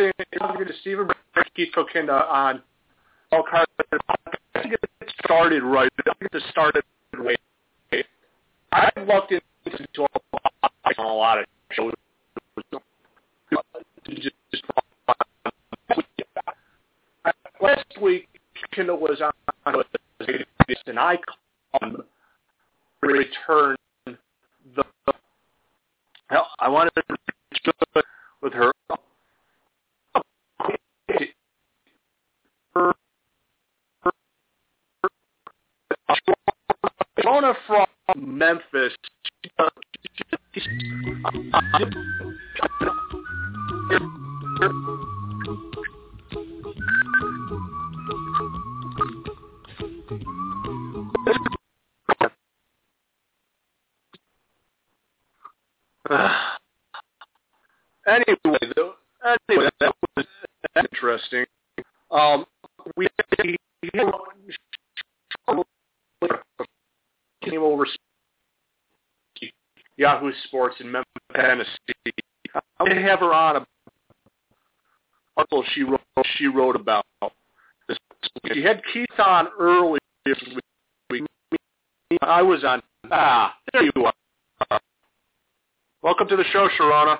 Saying you're talking to Stephen Keith Kokinda on all cards. I get started right. I get started right. I've looked into a lot of shows. Last week, Kendall was on with and I called return the. I wanted to with her. Jonah from Memphis. anyway, though, anyway, that was interesting. Um, we came over Yahoo Sports in Memphis, Tennessee. Going to have her on a article she wrote. She wrote about this. She had Keith on earlier. I was on. Ah, there you are. Welcome to the show, Sharona.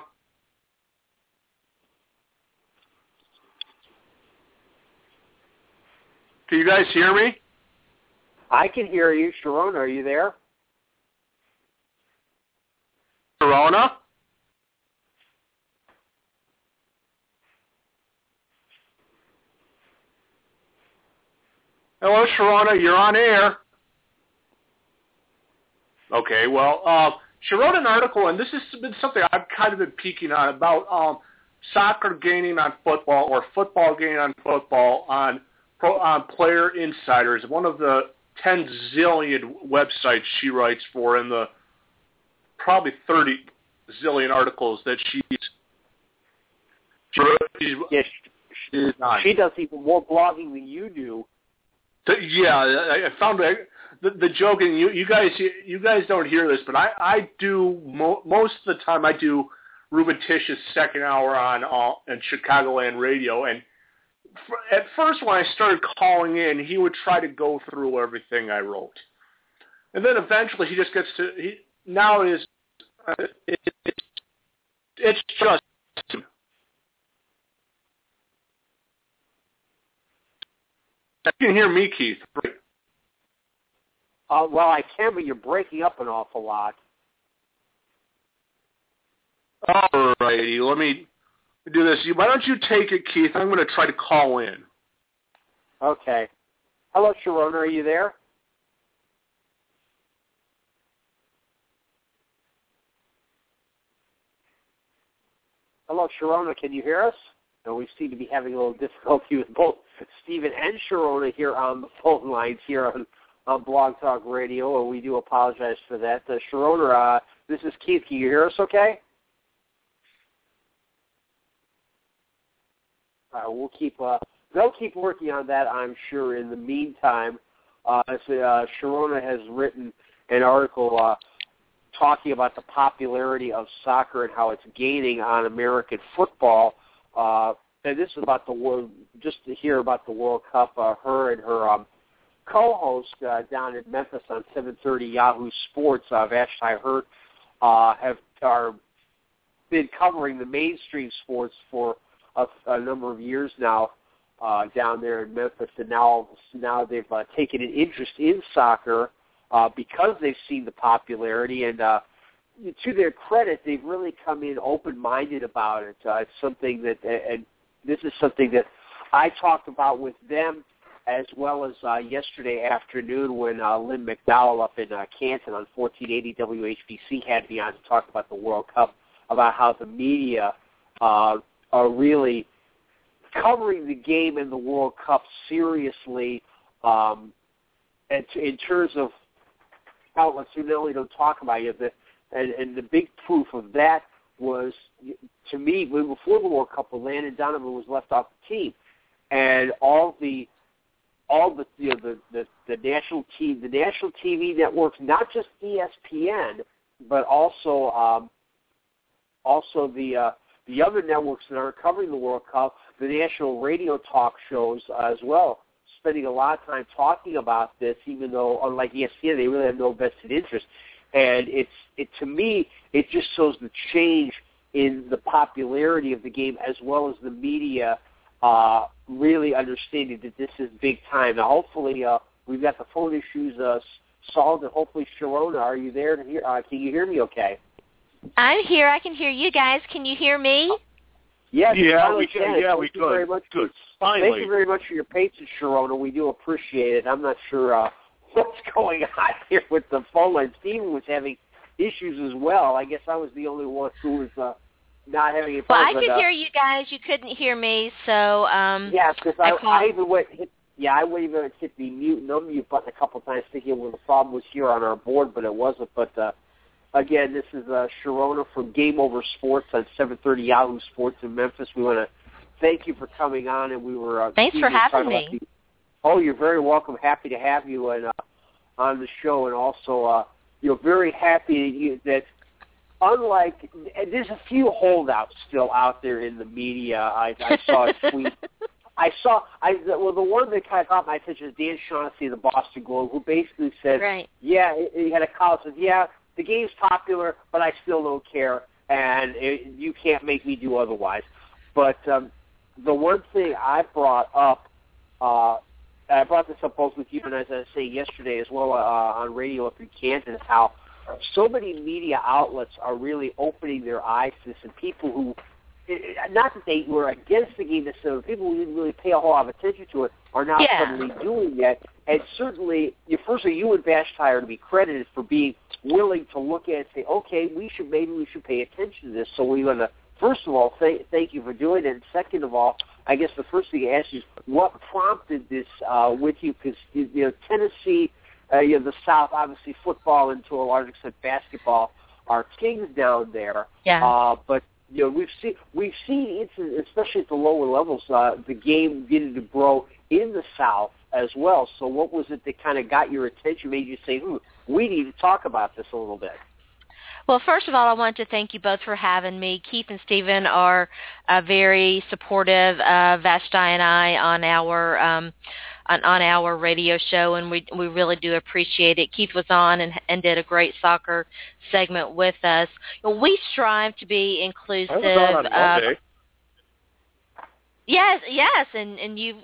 Can you guys hear me? I can hear you. Sharona, are you there? Sharona? Hello, Sharona. You're on air. Okay, well, uh, she wrote an article, and this has been something I've kind of been peeking on about um, soccer gaining on football or football gaining on football on pro, on Player Insiders, one of the 10 zillion websites she writes for in the probably 30 zillion articles that she's, she's, yes, she, she does even more blogging than you do. Yeah, I found that the, the joke, and you, you guys, you guys don't hear this, but I, I do mo- most of the time. I do Ruben Tish's second hour on uh, on Chicagoland radio, and at first when I started calling in, he would try to go through everything I wrote, and then eventually he just gets to he now it is it, it, it's just You can hear me, Keith. Uh, well, I can, but you're breaking up an awful lot. All righty, let me do this. Why don't you take it, Keith? I'm going to try to call in. Okay. Hello, Sharona. Are you there? Hello, Sharona. Can you hear us? No, we seem to be having a little difficulty with both Stephen and Sharona here on the phone lines here on, on Blog Talk Radio, and we do apologize for that. Uh, Sharona, uh, this is Keith. Can you hear us okay? Uh, we'll keep uh, they'll keep working on that, I'm sure. In the meantime, uh, so, uh, Sharona has written an article uh, talking about the popularity of soccer and how it's gaining on American football. Uh, and this is about the world. Just to hear about the World Cup, uh, her and her um, co-host uh, down in Memphis on 7:30 Yahoo Sports, uh, Vashti Hurt, uh, have are been covering the mainstream sports for a, a number of years now uh, down there in Memphis, and now now they've uh, taken an interest in soccer uh, because they've seen the popularity. And uh, to their credit, they've really come in open-minded about it. Uh, it's something that, and this is something that I talked about with them as well as uh, yesterday afternoon when uh, Lynn McDowell up in uh, Canton on 1480 WHBC had me on to talk about the World Cup, about how the media uh, are really covering the game and the World Cup seriously um, and to, in terms of outlets only don't talk about it, and, and the big proof of that was, to me, before the World Cup, Landon Donovan was left off the team, and all the all the you know, the, the the national team the national TV networks, not just ESPN, but also um, also the uh, the other networks that are covering the World Cup, the national radio talk shows as well, spending a lot of time talking about this, even though unlike ESPN, they really have no vested interest. And it's it to me, it just shows the change in the popularity of the game as well as the media uh, really understanding that this is big time. Now, hopefully, uh, we've got the phone issues uh, solved, and hopefully, Sharona, are you there to hear? Uh, can you hear me? Okay. I'm here. I can hear you guys. Can you hear me? Yes. Yeah, we can. Yeah, we Thank you very much. Good. Finally. Thank you very much for your patience, Sharona. We do appreciate it. I'm not sure uh, what's going on here with the phone line. Steven was having issues as well. I guess I was the only one who was uh, not having any Well, I could but, uh, hear you guys. You couldn't hear me, so um Yes, because I I, I even went. Hit, yeah, I went even hit the mute and unmute button a couple times, thinking well the problem was here on our board, but it wasn't. But uh, again, this is uh, Sharona from Game Over Sports on 7:30 Yahoo Sports in Memphis. We want to thank you for coming on, and we were. Uh, Thanks for having me. the- oh, you're very welcome. Happy to have you and uh, on the show, and also uh, you know very happy that you that unlike there's a few holdouts still out there in the media. I, I saw a tweet. I saw I well the one that kind of caught my attention is Dan Shaughnessy of the Boston Globe, who basically said, right. "Yeah, he he had a call says, yeah, the game's popular, but I still don't care, and it, you can't make me do otherwise." But um, the one thing I brought up, uh, I brought this up both with you and as I saying yesterday as well uh, on radio up in Canton, how so many media outlets are really opening their eyes to this, and people who, not that they were against the game necessarily, people who didn't really pay a whole lot of attention to it are now Yeah. suddenly doing it. And certainly, you, firstly, you and Vashti are to be credited for being willing to look at and say, okay, we should maybe we should pay attention to this. So we want to, first of all, thank thank you for doing it. And second of all, I guess the first thing to ask you is what prompted this uh, with you? Because you know Tennessee, uh, you know the South, obviously football and to a large extent basketball are kings down there. Yeah. Uh, but you know we've seen we've seen it's especially at the lower levels uh, the game getting to grow in the South as well. So what was it that kind of got your attention, made you say, "Hmm, we need to talk about this a little bit"? Well, first of all, I want to thank you both for having me. Keith and Stephen are uh, very supportive of Vashti and I on our um, on, on our radio show, and we we really do appreciate it. Keith was on and, and did a great soccer segment with us. We strive to be inclusive. I was on on Monday. Yes, yes, and and you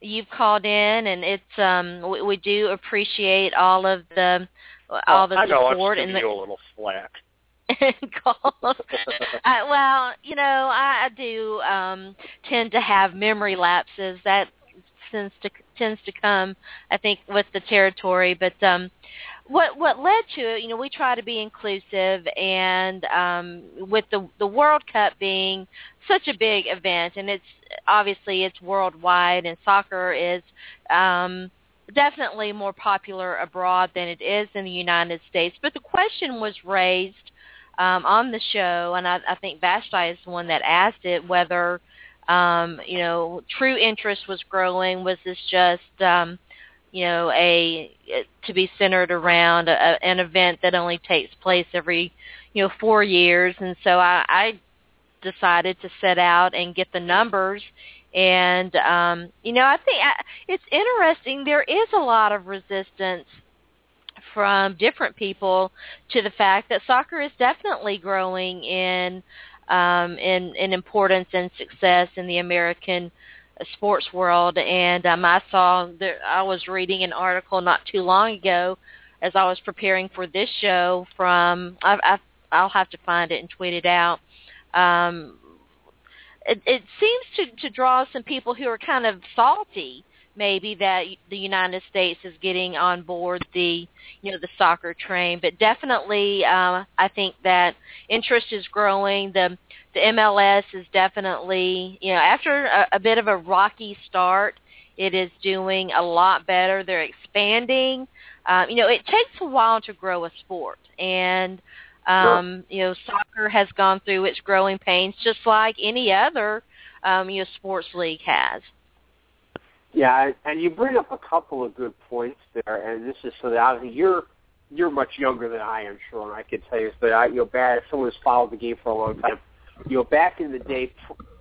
you've called in, and it's um we, we do appreciate all of the all the I know support and the a little slack. calls. uh, well, you know, I, I do um tend to have memory lapses. That tends to tends to come, I think, with the territory. But um what what led to it, you know, we try to be inclusive, and um with the the World Cup being such a big event, and it's obviously it's worldwide, and soccer is. um definitely more popular abroad than it is in the United States. But the question was raised um, on the show, and I, I think Vashti is the one that asked it, whether um, you know true interest was growing. Was this just um, you know a to be centered around a, an event that only takes place every you know four years? And so I, I decided to set out and get the numbers and um you know i think I, it's interesting there is a lot of resistance from different people to the fact that soccer is definitely growing in um, in in importance and success in the American sports world. And um, I saw that I was reading an article not too long ago as I was preparing for this show from I, I I'll have to find it and tweet it out. Um, it, it seems to to draw some people who are kind of salty maybe that the United States is getting on board the you know the soccer train, but definitely uh, I think that interest is growing. The the MLS is definitely you know after a, a bit of a rocky start, it is doing a lot better. They're expanding. Um, you know, it takes a while to grow a sport, and um, you know, soccer has gone through its growing pains just like any other um, you know sports league has. Yeah, and you bring up a couple of good points there, and this is so that you're you're much younger than I am, Sean. I can tell you, but I, you know, bad. Someone who's followed the game for a long time. You know, back in the day,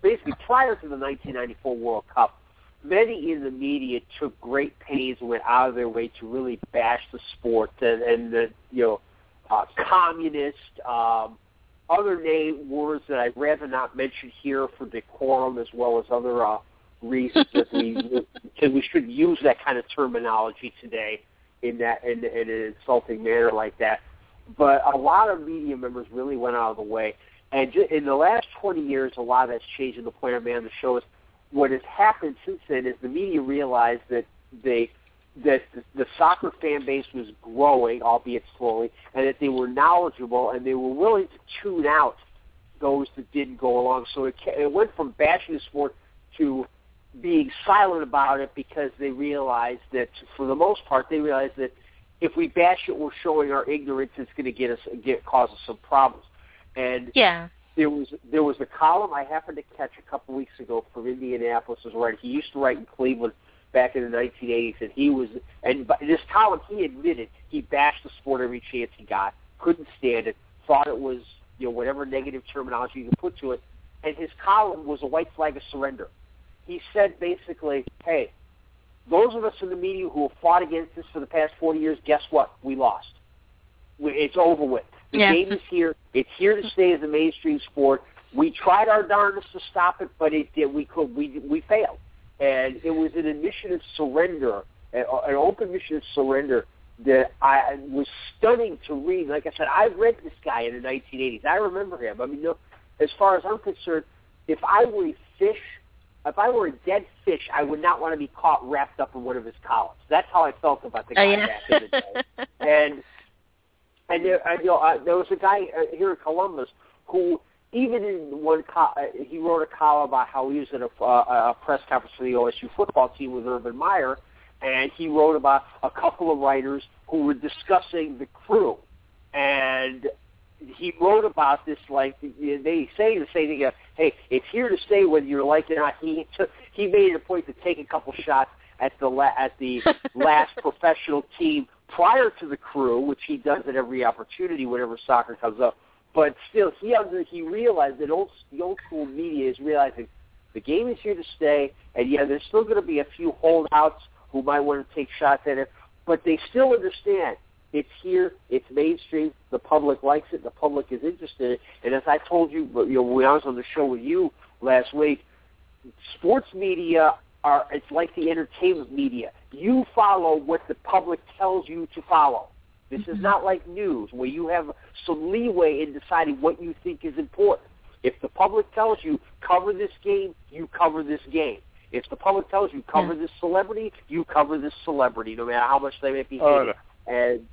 basically prior to the 1994 World Cup, many in the media took great pains and went out of their way to really bash the sport and, and the you know uh, communist, um, other name words that I'd rather not mention here for decorum as well as other uh, reasons that we because we should use that kind of terminology today in that in, in an insulting manner like that. But a lot of media members really went out of the way, and just, in the last 20 years, a lot of that's changed. And the of man the show is what has happened since then is the media realized that they that the, the soccer fan base was growing, albeit slowly, and that they were knowledgeable and they were willing to tune out those that didn't go along. So it, it went from bashing the sport to being silent about it because they realized that, for the most part, they realized that if we bash it, we're showing our ignorance. It's going to get us get cause us some problems. And yeah, there was there was a column I happened to catch a couple weeks ago from Indianapolis. Was right. He used to write in Cleveland back in the 1980s, and he was and this column he admitted he bashed the sport every chance he got, couldn't stand it, thought it was you know whatever negative terminology you can put to it, and his column was a white flag of surrender he said basically, hey, those of us in the media who have fought against this for the past 40 years, guess what? We lost. It's over with. The yeah. game is here. It's here to stay as a mainstream sport. We tried our darndest to stop it, but it did. We could. We we failed, and it was an admission of surrender, an open admission of surrender that I was stunning to read. Like I said, I read this guy in the 1980s. I remember him. I mean, know, as far as I'm concerned, if I were a fish if I were a dead fish, I would not want to be caught wrapped up in one of his columns. That's how I felt about the guy oh, yeah. back in the day. and and there, uh, you know, uh, there was a guy uh, here in Columbus who, even in one, co- uh, he wrote a column about how he was at a, uh, a press conference for the OSU football team with Urban Meyer, and he wrote about a couple of writers who were discussing the crew, and he wrote about this like they say the same thing. Hey, it's here to stay whether you like it or not. He took he made it a point to take a couple shots at the la- at the last professional team prior to the crew, which he does at every opportunity whenever soccer comes up. But still, he under, he realized that old the old school media is realizing the game is here to stay, and yeah, there's still going to be a few holdouts who might want to take shots at it, but they still understand it's here. It's mainstream. The public likes it. The public is interested in it. And as I told you, you know, when I was on the show with you last week, sports media are it's like the entertainment media. You follow what the public tells you to follow. This is mm-hmm. not like news where you have some leeway in deciding what you think is important. If the public tells you cover this game, you cover this game. If the public tells you cover yeah. this celebrity, you cover this celebrity, no matter how much they may be hated. Oh, no. And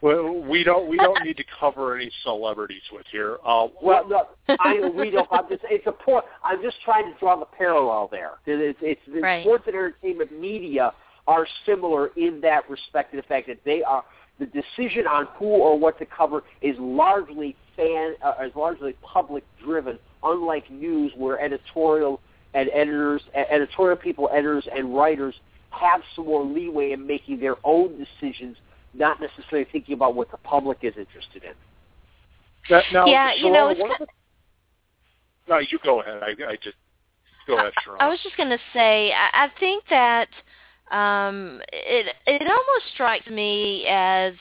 well, we don't we don't need to cover any celebrities with here. Uh, well, no, I we don't. I'm just it's a point. I'm just trying to draw the parallel there. It's, it's the right. sports and entertainment media are similar in that respect to the fact that they are the decision on who or what to cover is largely fan uh, is largely public driven. Unlike news, where editorial and editors, editorial people, editors, and writers have some more leeway in making their own decisions not necessarily thinking about what the public is interested in. That, now, yeah, you know, it's the, no, you go ahead. I, I just go ahead, Sharon. I was just going to say, I, I think that um, it it almost strikes me as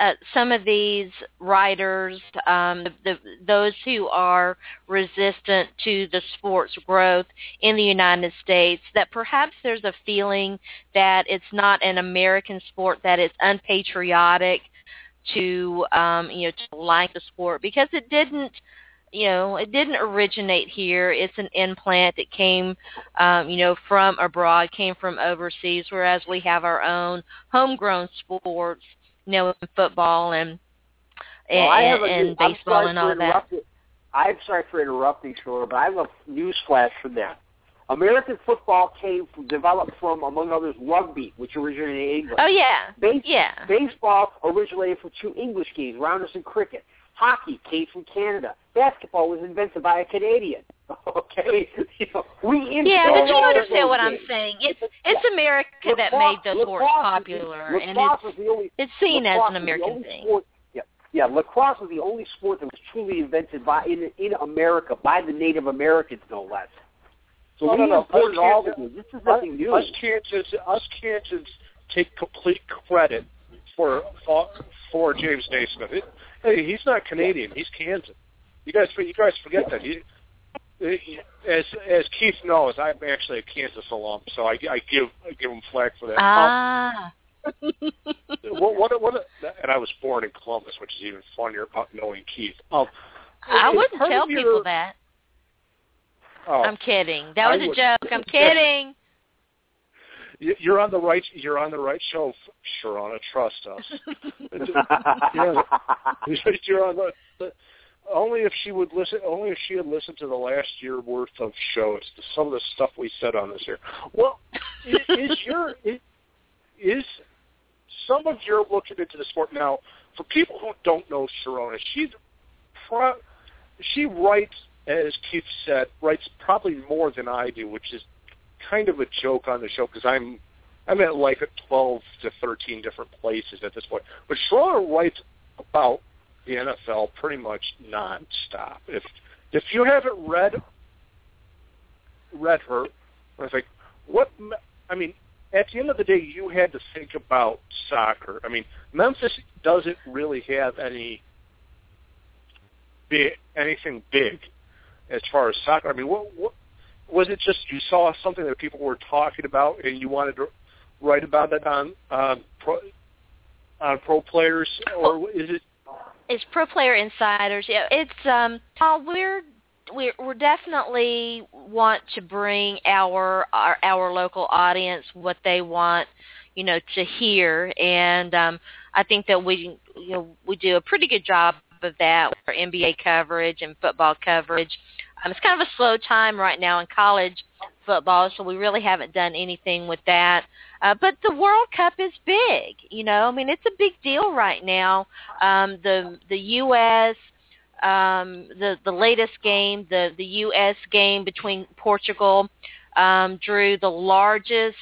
uh, some of these writers, um, the, the, those who are resistant to the sport's growth in the United States, that perhaps there's a feeling that it's not an American sport, that it's unpatriotic to um, you know to like the sport because it didn't you know, it didn't originate here. It's an implant that came, um, you know, from abroad, came from overseas, whereas we have our own homegrown sports, you know, in football and well, and, a, and baseball and all that. I'm sorry for interrupting, Shore, but I have a news flash from that. American football came from, developed from, among others, rugby, which originated in England. Oh yeah, Base, yeah. Baseball originated from two English games, rounders and cricket. Hockey came from Canada. Basketball was invented by a Canadian. Okay, you know, we yeah, but you understand what I'm saying. It's it's America that made those sports popular, and it's only, it's seen as an American thing. Sport, yeah, yeah, lacrosse was the only sport that was truly invented by in in America by the Native Americans, no less. So no, we no, imported no. all this. This is nothing new. Us Kansas, us Kansas take complete credit for for James Naismith. It, hey, he's not Canadian. He's Kansas. You guys, you guys forget that. He, he, as as Keith knows, I'm actually a Kansas alum, so I, I give I give him flack for that. Ah. Um, what, what, what, and I was born in Columbus, which is even funnier about knowing Keith. Um, I wouldn't tell your- people that. Oh, I'm kidding. That was a would- joke. I'm kidding. You- You're on the right. You're on the right show, Sharona. Trust us. You're on the. Only if she would listen. Only if she had listened to the last year worth of shows. Some of the stuff we said on this here. Well, is, is your is, is some of your looking into the sport now? For people who don't know Sharona, she's pro, she writes, as Keith said, writes probably more than I do, which is kind of a joke on the show because I'm I'm at like at 12 to 13 different places at this point. But Sharona writes about the NFL pretty much nonstop. If if you haven't read read her, I was like, what? I mean, at the end of the day, you had to think about soccer. I mean, Memphis doesn't really have any big anything big as far as soccer. I mean, what, what was it? Just you saw something that people were talking about, and you wanted to write about it on on pro, on pro players, or is it? It's Pro Player Insiders. Yeah, it's um. Uh, we're we're we're definitely want to bring our, our our local audience what they want, you know, to hear, and um, I think that we you know we do a pretty good job of that with our NBA coverage and football coverage. Um, it's kind of a slow time right now in college football, so we really haven't done anything with that. Uh, but the World Cup is big, you know. I mean, it's a big deal right now. Um, the the U.S. Um, the the latest game, the the U.S. game between Portugal, um, drew the largest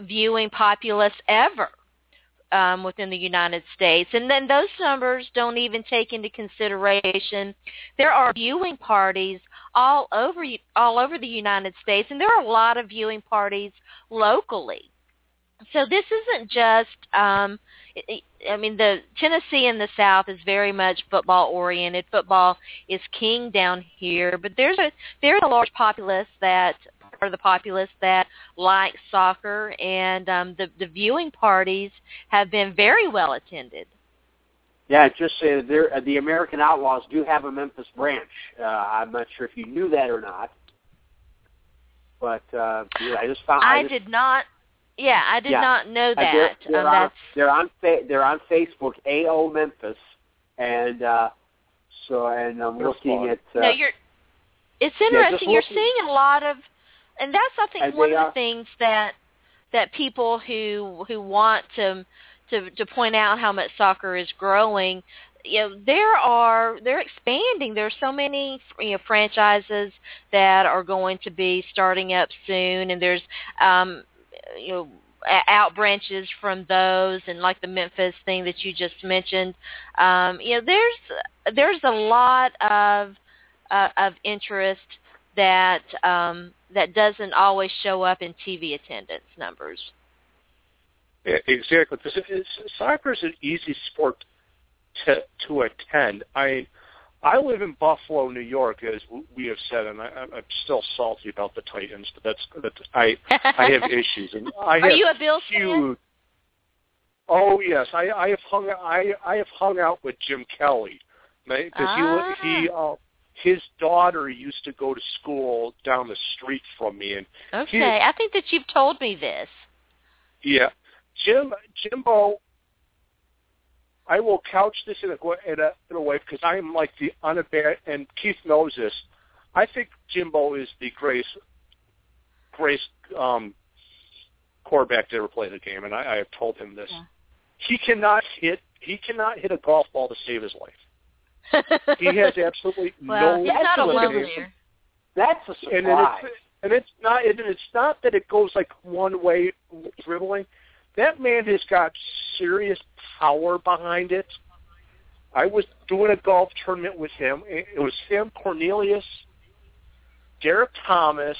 viewing populace ever um, within the United States. And then those numbers don't even take into consideration there are viewing parties all over all over the United States, and there are a lot of viewing parties locally. So this isn't just. Um, I mean, the Tennessee in the South is very much football oriented. Football is king down here, but there's a there's a large populace that are the populace that like soccer, and um, the the viewing parties have been very well attended. Yeah, just say there the American Outlaws do have a Memphis branch. Uh, I'm not sure if you knew that or not, but uh, yeah, I just found. I, I just, did not. Yeah, I did Yeah. not know uh, that. They're, they're um, on, that's they're on fa- they're on Facebook, AO Memphis, and uh, so and I'm They're looking fun. at. Uh, no, you're. It's just interesting. you're seeing a lot of, and that's I think one of the things that that people who who want to to to point out how much soccer is growing. You know, there are they're expanding. There's so many you know franchises that are going to be starting up soon, and there's um you know out branches from those and like the Memphis thing that you just mentioned um you know there's there's a lot of uh, of interest that um that doesn't always show up in TV attendance numbers Exactly, because soccer is an easy sport to to attend. I I live in Buffalo, New York, as we have said, and I, I'm still salty about the Titans, but that's that I I have issues, and I Are have you a Bills fan? huge. Oh yes, I I have hung I I have hung out with Jim Kelly, because Ah. he he uh, his daughter used to go to school down the street from me, and Okay, I think that you've told me this. yeah, Jim Jimbo. I will couch this in a in a, in a way because I am like the unabashed, and Keith knows this. I think Jimbo is the greatest, greatest um, quarterback to ever play the game, and I, I have told him this. Yeah. He cannot hit. He cannot hit a golf ball to save his life. He has absolutely well, no. he's not alone ability. there. That's a and then it's and it's not and it's not that it goes like one way dribbling. That man has got serious power behind it. I was doing a golf tournament with him. It it was him, Cornelius, Derek Thomas,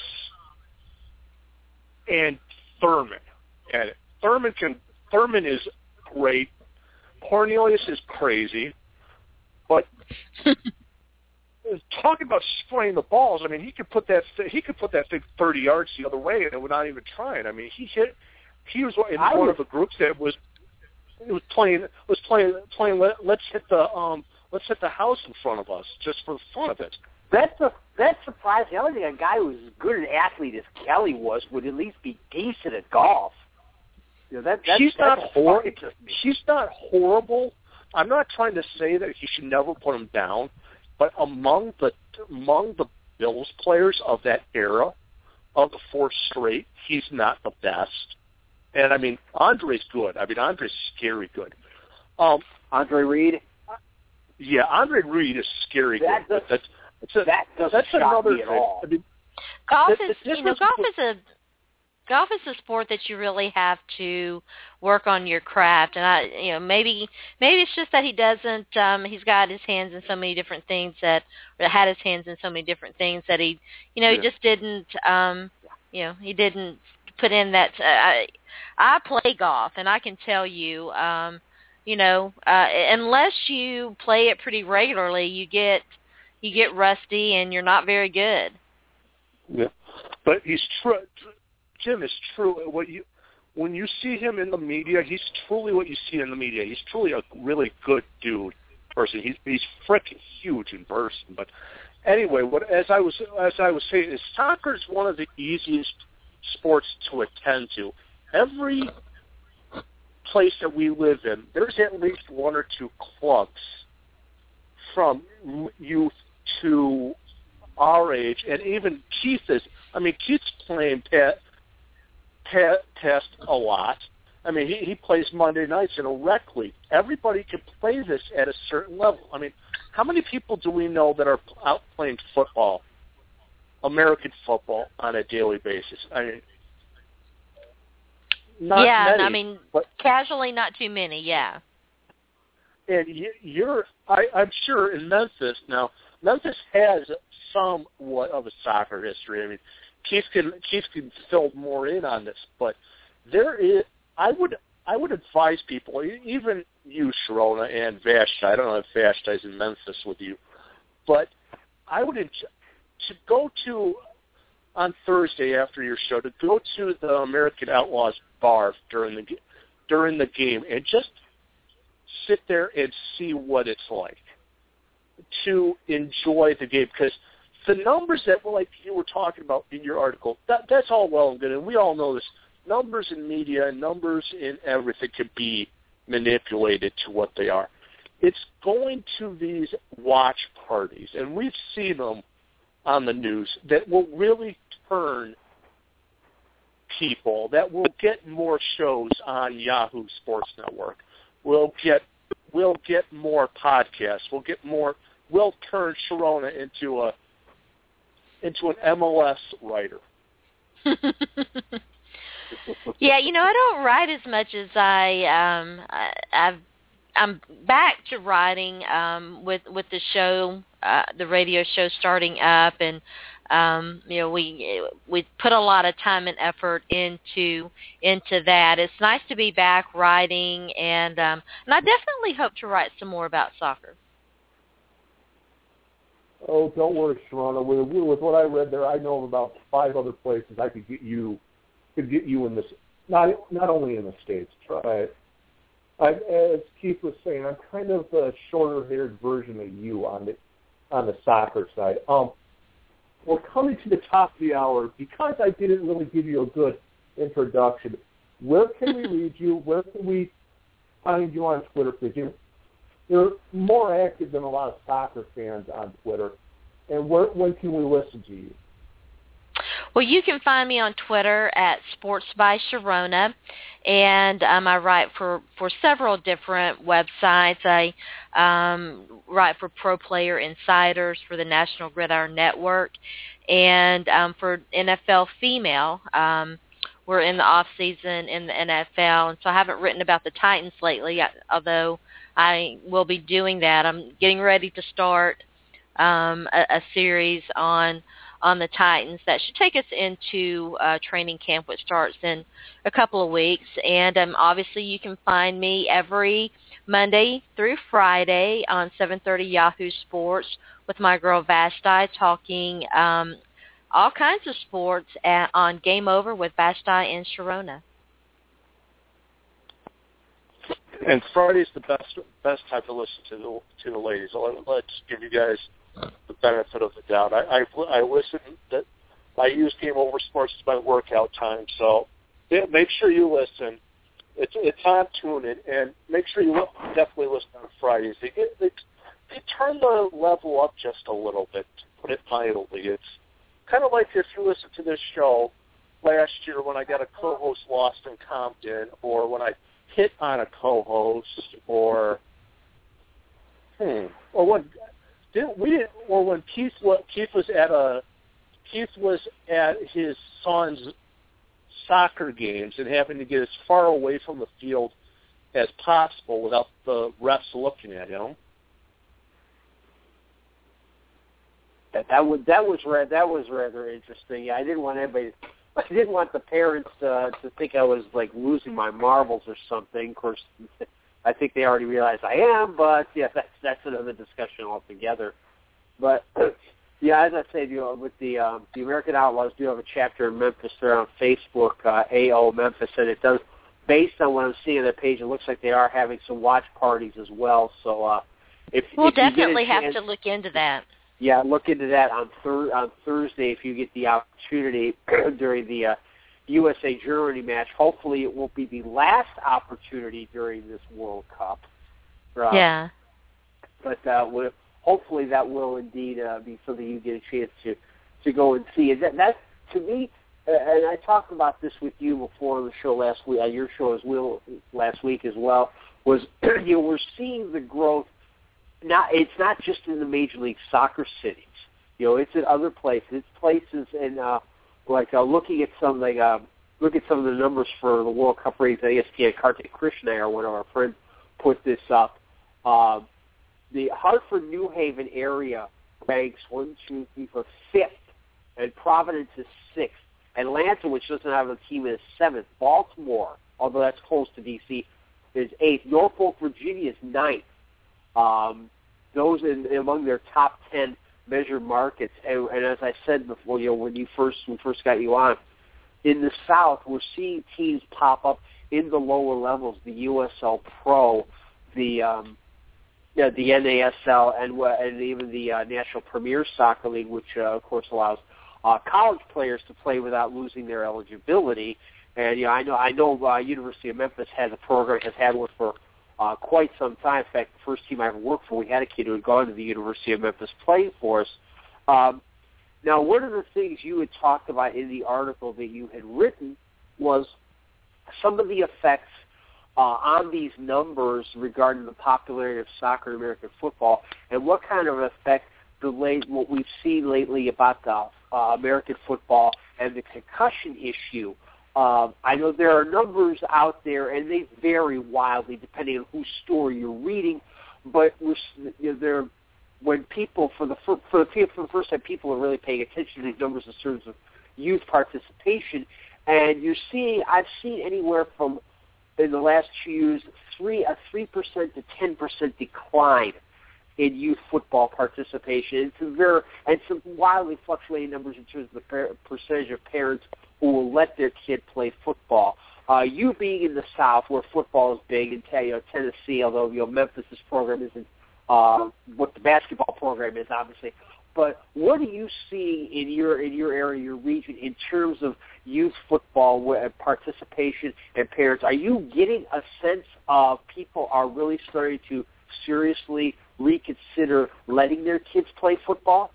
and Thurman. And Thurman can Thurman is great. Cornelius is crazy, talking about spraying the balls. I mean, he could put that he could put that thing 30 yards the other way, and it would not even try it. I mean, he hit. He was in I one would- of the groups that was it was playing was playing playing. Let, let's hit the um let's hit the house in front of us just for the fun of it. That's a that's surprising. I don't think a guy who's as good an athlete as Kelly was would at least be decent at golf. You know, that that's, he's that's not horrible. shocking to me. He's not horrible. I'm not trying to say that he should never put him down, but among the among the Bills players of that era, of the four straight, he's not the best. And I mean, Andre's good. I mean, Andre's scary good. Um, Andre Reed. yeah, Andre Reed is scary That good. but does- that's it's a, that doesn't that's shock another me at all. I mean, golf The- the is you know golf is a golf is a sport that you really have to work on your craft and i you know maybe maybe it's just that he doesn't um he's got his hands in so many different things that or had his hands in so many different things that he you know Yeah. he just didn't um you know he didn't put in that uh, i i play golf and i can tell you um you know uh unless you play it pretty regularly you get you get rusty and you're not very good Yeah, but he's true. Jim is true. What you when you see him in the media, he's truly what you see in the media. He's truly a really good dude person. He's he's freaking huge in person. But anyway, what as I was as I was saying, is soccer is one of the easiest sports to attend to. Every place that we live in, there's at least one or two clubs from youth to our age, and even Keith is. I mean, Keith's playing pat, pat, test a lot. I mean, he, he plays Monday nights in a rec league. Everybody can play this at a certain level. I mean, how many people do we know that are out playing football, American football, on a daily basis? I mean, not yeah, many. I mean, but casually, not too many. Yeah. and you, you're I, I'm sure in Memphis now. Memphis has somewhat of a soccer history. I mean, Keith can Keith can fill more in on this, but there is. I would I would advise people, even you, Sharona and Vashti. I don't know if Vashti's in Memphis with you, but I would to go to on Thursday after your show to go to the American Outlaws bar during the during the game and just sit there and see what it's like to enjoy the game because the numbers that were like you were talking about in your article that that's all well and good and we all know this numbers in media and numbers in everything can be manipulated to what they are it's going to these watch parties and we've seen them on the news that will really turn people that will get more shows on Yahoo Sports Network. We'll get we'll get more podcasts. We'll get more. We'll turn Sharona into a into an MLS writer. yeah, you know, I don't write as much as I um I, I've I'm back to writing um with with the show uh the radio show starting up and um, you know, we we put a lot of time and effort into into that. It's nice to be back writing, and um, and I definitely hope to write some more about soccer. Oh, don't worry, Sharona. With, with what I read there, I know of about five other places I could get you could get you in this. Not not only in the states. Try. I, as Keith was saying, I'm kind of a shorter-haired version of you on the on the soccer side. Um, we're coming to the top of the hour because I didn't really give you a good introduction. Where can we read you? Where can we find you on Twitter? Because you, you're more active than a lot of soccer fans on Twitter. And where, when can we listen to you? Well, you can find me on Twitter at Sports by Sharona, and um, I write for for several different websites. I um, write for Pro Player Insiders for the National Gridiron Network, and um, for NFL Female. Um, we're in the off season in the NFL, and so I haven't written about the Titans lately. Although I will be doing that. I'm getting ready to start um, a, a series on on the Titans. That should take us into uh, training camp, which starts in a couple of weeks. And um, obviously, you can find me every Monday through Friday on 7:30 Yahoo Sports with my girl Vashti talking um, all kinds of sports at, on Game Over with Vashti and Sharona. And Friday's the best best time to listen to the to the ladies. Let's give you guys the benefit of the doubt. I I, I listen that I use Game Over Sports as my workout time, so yeah, make sure you listen. It's it's on TuneIn, and make sure you definitely listen on Fridays. They get they, they turn the level up just a little bit. To put it mildly, it's kind of like if you listen to this show last year when I got a co-host lost in Compton, or when I hit on a co-host, or hmm, or what didn't we didn't or when Keith Keith was at a Keith was at his son's soccer games and having to get as far away from the field as possible without the refs looking at him. That that was that was that was rather interesting. Yeah, I didn't want anybody. I didn't want the parents uh, to think I was like losing my marbles or something. Of course, I think they already realize I am, but yeah, that's that's another discussion altogether. But yeah, as I said, you know, with the um, the American Outlaws do have a chapter in Memphis. They're on Facebook, uh, AO Memphis, and it does. Based on what I'm seeing on their page, it looks like they are having some watch parties as well. So uh, if we'll if definitely chance, have to look into that. Yeah, look into that on thir- on Thursday if you get the opportunity during the uh, USA Germany match. Hopefully, it won't be the last opportunity during this World Cup. Uh, yeah. But uh, hopefully, that will indeed uh, be something you get a chance to to go and see. And that, that to me, uh, and I talked about this with you before on the show last week, uh, your show as well last week as well. Was you know we're seeing the growth. Now it's not just in the Major League Soccer cities. You know, it's in other places. It's places in uh, like uh, looking at some like uh, look at some of the numbers for the World Cup ratings at ESPN. Kartik Krishnaiyer, one of our friends, put this up. Uh, the Hartford New Haven area ranks one, two, three, four, fifth, and Providence is sixth. Atlanta, which doesn't have a team, is seventh. Baltimore, although that's close to DC, is eighth. Norfolk, Virginia is ninth. Um, those in, among their top ten measured markets. And, and as I said before, you know, when you first when first got you on, in the South, we're seeing teams pop up in the lower levels, the USL Pro, the um, yeah, the NASL, and and even the uh, National Premier Soccer League, which uh, of course allows uh, college players to play without losing their eligibility. And you know, I know I know uh, University of Memphis has a program has had one for uh, quite some time. In fact, the first team I ever worked for, we had a kid who had gone to the University of Memphis playing for us. Um, now, one of the things you had talked about in the article that you had written was some of the effects uh, on these numbers regarding the popularity of soccer and American football, and what kind of effect the late what we've seen lately about the uh, American football and the concussion issue. Uh, I know there are numbers out there, and they vary wildly depending on whose story you're reading. But you know, there when people for the for, the for the first time people are really paying attention to these numbers in terms of youth participation, and you're seeing I've seen anywhere from in the last two years three a three percent to ten percent decline in youth football participation. It's very and some wildly fluctuating numbers in terms of the per, percentage of parents who will let their kid play football. Uh, you being in the South, where football is big, in you know, Tennessee, although you know Memphis's program isn't uh, what the basketball program is, obviously. But what do you see in your in your area, your region, in terms of youth football participation and parents? Are you getting a sense of people are really starting to seriously reconsider letting their kids play football?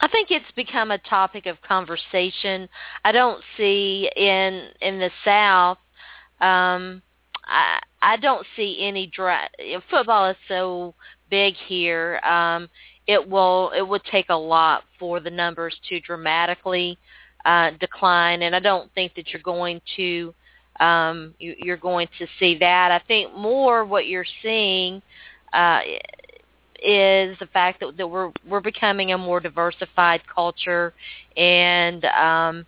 I think it's become a topic of conversation. I don't see in in the South. Um, I I don't see any dra- football is so big here. Um, it will it would take a lot for the numbers to dramatically uh, decline, and I don't think that you're going to um, you, you're going to see that. I think more what you're seeing uh, is the fact that, that we're we're becoming a more diversified culture, and um,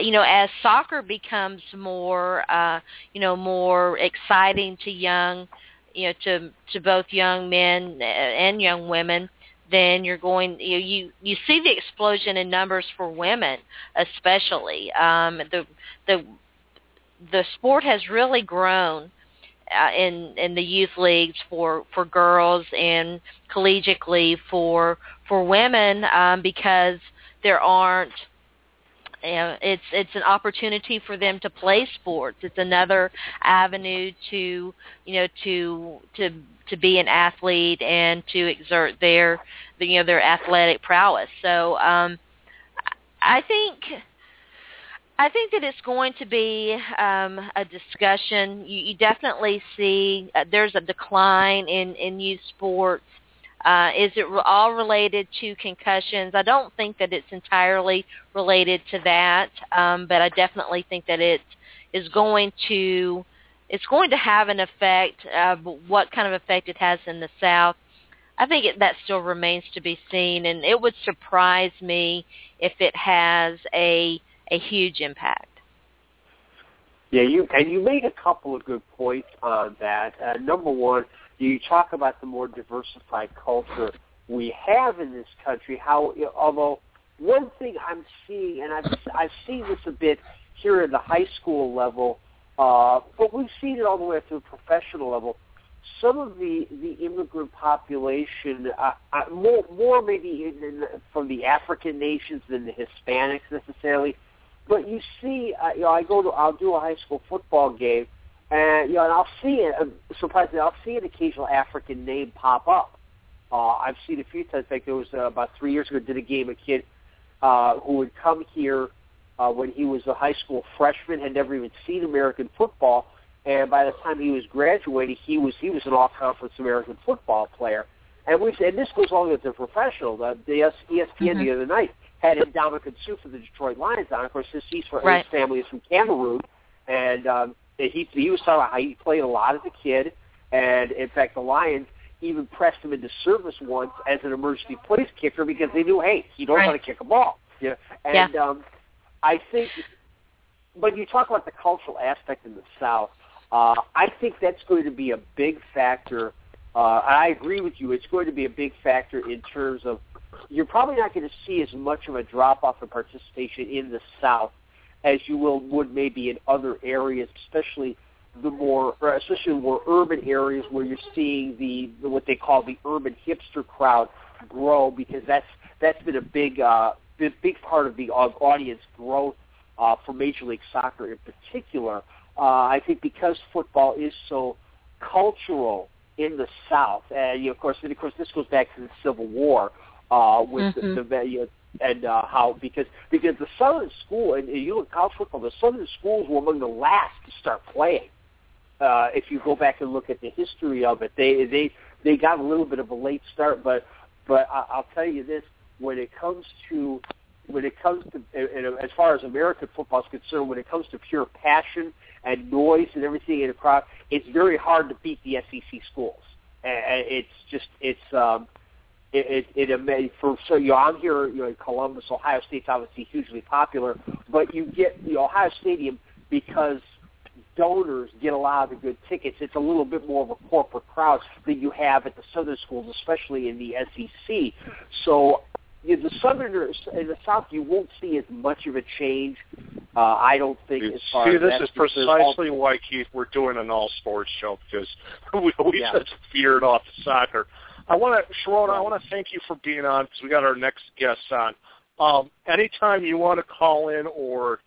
you know, as soccer becomes more uh, you know more exciting to young, you know, to to both young men and young women, then you're going you you you see the explosion in numbers for women especially. Um the the the sport has really grown uh, in in the youth leagues for for girls and collegiately for for women um, because there aren't you know, it's it's an opportunity for them to play sports. It's another avenue to you know to to to be an athlete and to exert their you know their athletic prowess. So um, I think I think that it's going to be um, a discussion. You, you definitely see uh, there's a decline in, in youth sports. Uh, is it all related to concussions? I don't think that it's entirely related to that, um, but I definitely think that it is going to it's going to have an effect. Uh, what kind of effect it has in the South, I think it, that still remains to be seen, and it would surprise me if it has a a huge impact. Yeah, you and you made a couple of good points on that. Uh, number one, you talk about the more diversified culture we have in this country. How, although one thing I'm seeing, and I've I've seen this a bit here at the high school level, uh, but we've seen it all the way up to the professional level. Some of the the immigrant population, uh, uh, more more maybe in, in, from the African nations than the Hispanics necessarily, but you see, uh, you know, I go to, I'll do a high school football game, and you know, and I'll see it. Uh, surprisingly, I'll see an occasional African name pop up. Uh, I've seen a few times. In fact, there was uh, about three years ago, did a game a kid uh, who would come here uh, when he was a high school freshman, had never even seen American football, and by the time he was graduating, he was he was an all-conference American football player. And we and this goes all with the professional. The, the ESPN mm-hmm. the other night had Ndamukong Suh for the Detroit Lions on. Of course, his, he's from, right. his family is from Cameroon, and um, he he was talking about how he played a lot as a kid, and in fact, the Lions even pressed him into service once as an emergency place kicker because they knew, hey, he knows right. how to kick a ball. You know? And yeah. um, I think, but you talk about the cultural aspect in the South. Uh, I think that's going to be a big factor. Uh, I agree with you. It's going to be a big factor in terms of you're probably not going to see as much of a drop off in participation in the South as you will would maybe in other areas, especially the more, especially the more urban areas where you're seeing the, the what they call the urban hipster crowd grow because that's that's been a big uh, big, big part of the audience growth uh, for Major League Soccer in particular. Uh, I think because football is so cultural in the South, and you know, of course, and of course, this goes back to the Civil War uh, with mm-hmm. the, know, and uh, how because because the Southern school and, and you look college football, the Southern schools were among the last to start playing. Uh, if you go back and look at the history of it, they they they got a little bit of a late start, but but I, I'll tell you this: when it comes to when it comes to and as far as American football is concerned, when it comes to pure passion and noise and everything in a crowd, it's very hard to beat the SEC schools. And it's just it's um, it, it, it for so you know I'm here you know in Columbus, Ohio State's obviously hugely popular, but you get the Ohio Stadium because donors get a lot of the good tickets. It's a little bit more of a corporate crowd than you have at the southern schools, especially in the SEC. So you know, the Southerners in the South, you won't see as much of a change. Uh, I don't think. As far see, as this that, is precisely why Keith we're doing an all sports show because we we Yeah. just veered off the soccer. I want to, Sharona, I want to thank you for being on because we got our next guest on. Um, anytime you want to call in or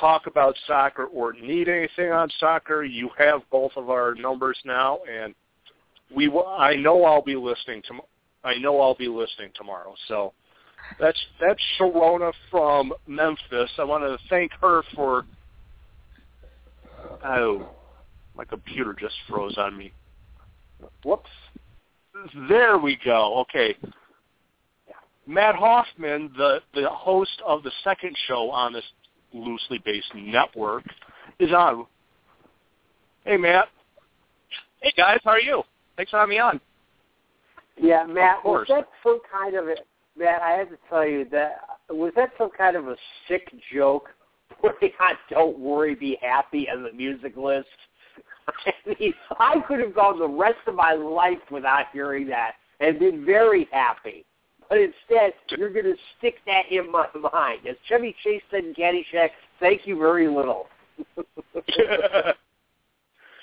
talk about soccer or need anything on soccer, you have both of our numbers now, and we will, I know I'll be listening to. I know I'll be listening tomorrow. So that's that's Sharona from Memphis. I want to thank her for. Oh, my computer just froze on me. Whoops. There we go. Okay. Matt Hoffman, the the host of the second show on this loosely based network, is on. Hey, Matt. Hey guys, how are you? Thanks for having me on. Yeah, Matt, Of was that some kind of a Matt? I have to tell you that was that some kind of a sick joke where they got "Don't worry, be happy" on the music list. I mean, I could have gone the rest of my life without hearing that and been very happy. But instead, you're going to stick that in my mind. As Chevy Chase said in Caddyshack, thank you very little.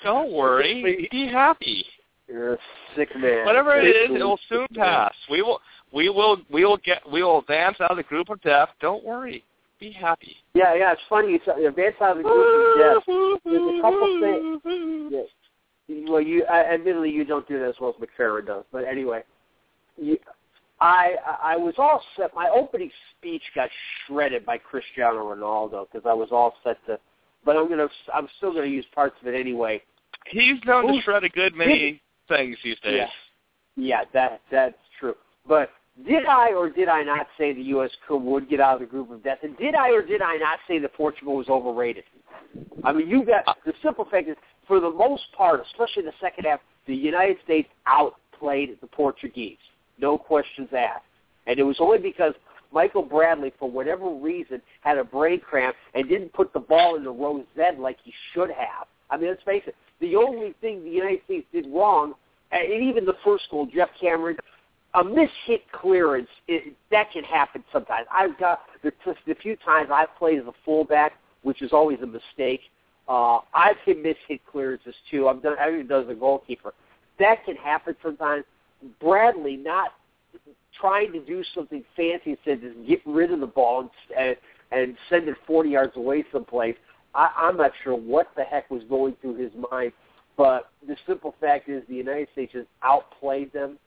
Don't worry, be happy. You're a sick man. Whatever it is, it will soon pass. We will, we will, we will get, we will advance out of the group of death. Don't worry, be happy. Yeah, yeah, it's funny. You saw advance out of the group of death. There's a couple things. Yeah. Well, you uh, admittedly you don't do that as well as McFerrin does, but anyway, you, I I was all set. My opening speech got shredded by Cristiano Ronaldo because I was all set to, but I'm gonna I'm still gonna use parts of it anyway. He's known to shred a good many things these days. Yeah. Yeah, that that's true. But did I or did I not say the U.S. could would get out of the group of death? And did I or did I not say that Portugal was overrated? I mean, you got uh, the simple fact is, for the most part, especially in the second half, the United States outplayed the Portuguese. No questions asked. And it was only because Michael Bradley, for whatever reason, had a brain cramp and didn't put the ball in the rosette like he should have. I mean, let's face it. The only thing the United States did wrong, and even the first goal, Geoff Cameron, a mishit clearance, it, that can happen sometimes. I've got the, the few times I've played as a fullback, which is always a mistake. Uh, I've hit mishit clearances too. I've done. I've even done as a goalkeeper. That can happen sometimes. Bradley not trying to do something fancy instead just get rid of the ball and, and send it 40 yards away someplace. I, I'm not sure what the heck was going through his mind, but the simple fact is the United States has outplayed them.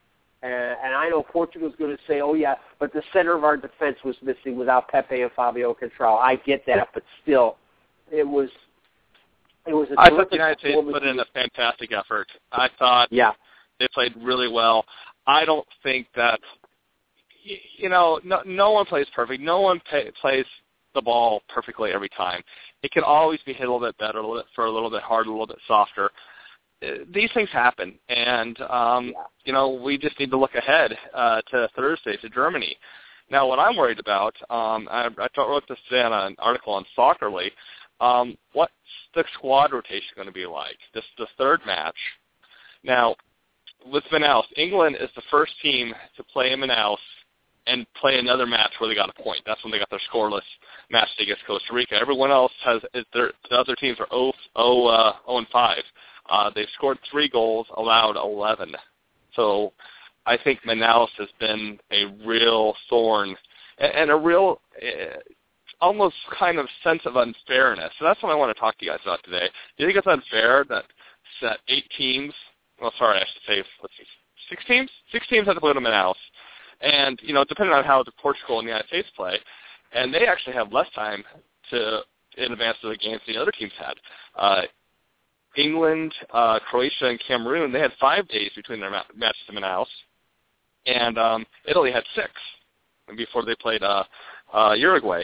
And, and I know Portugal's going to say, "Oh yeah," but the center of our defense was missing without Pepe and Fabio Coentrão. I get that, but still, it was it was a I thought the United States put in a fantastic effort. I thought yeah, they played really well. I don't think that you know no no one plays perfect. No one pay, plays the ball perfectly every time. It can always be hit a little bit better, a little bit for a little bit harder, a little bit softer. These things happen, and um, Yeah. you know we just need to look ahead uh, to Thursday to Germany. Now, what I'm worried about, um, I, I wrote this in an article on Soccerly. Um, what's the squad rotation going to be like? This the third match. Now, with Manaus, England is the first team to play in Manaus and play another match where they got a point. That's when they got their scoreless match against Costa Rica. Everyone else has their the other teams are 0 0 uh, 0 and 5. Uh, they've scored three goals, allowed 11. So I think Manaus has been a real thorn and, and a real uh, almost kind of sense of unfairness. So that's what I want to talk to you guys about today. Do you think it's unfair that that eight teams? Well, sorry, I should say let's see, six teams. Six teams have to play to Manaus, and you know, depending on how the Portugal and the United States play, and they actually have less time to in advance of the games than the other teams had. Uh, England, uh, Croatia, and Cameroon, they had five days between their ma- matches in Manaus, and um, Italy had six before they played uh, uh, Uruguay.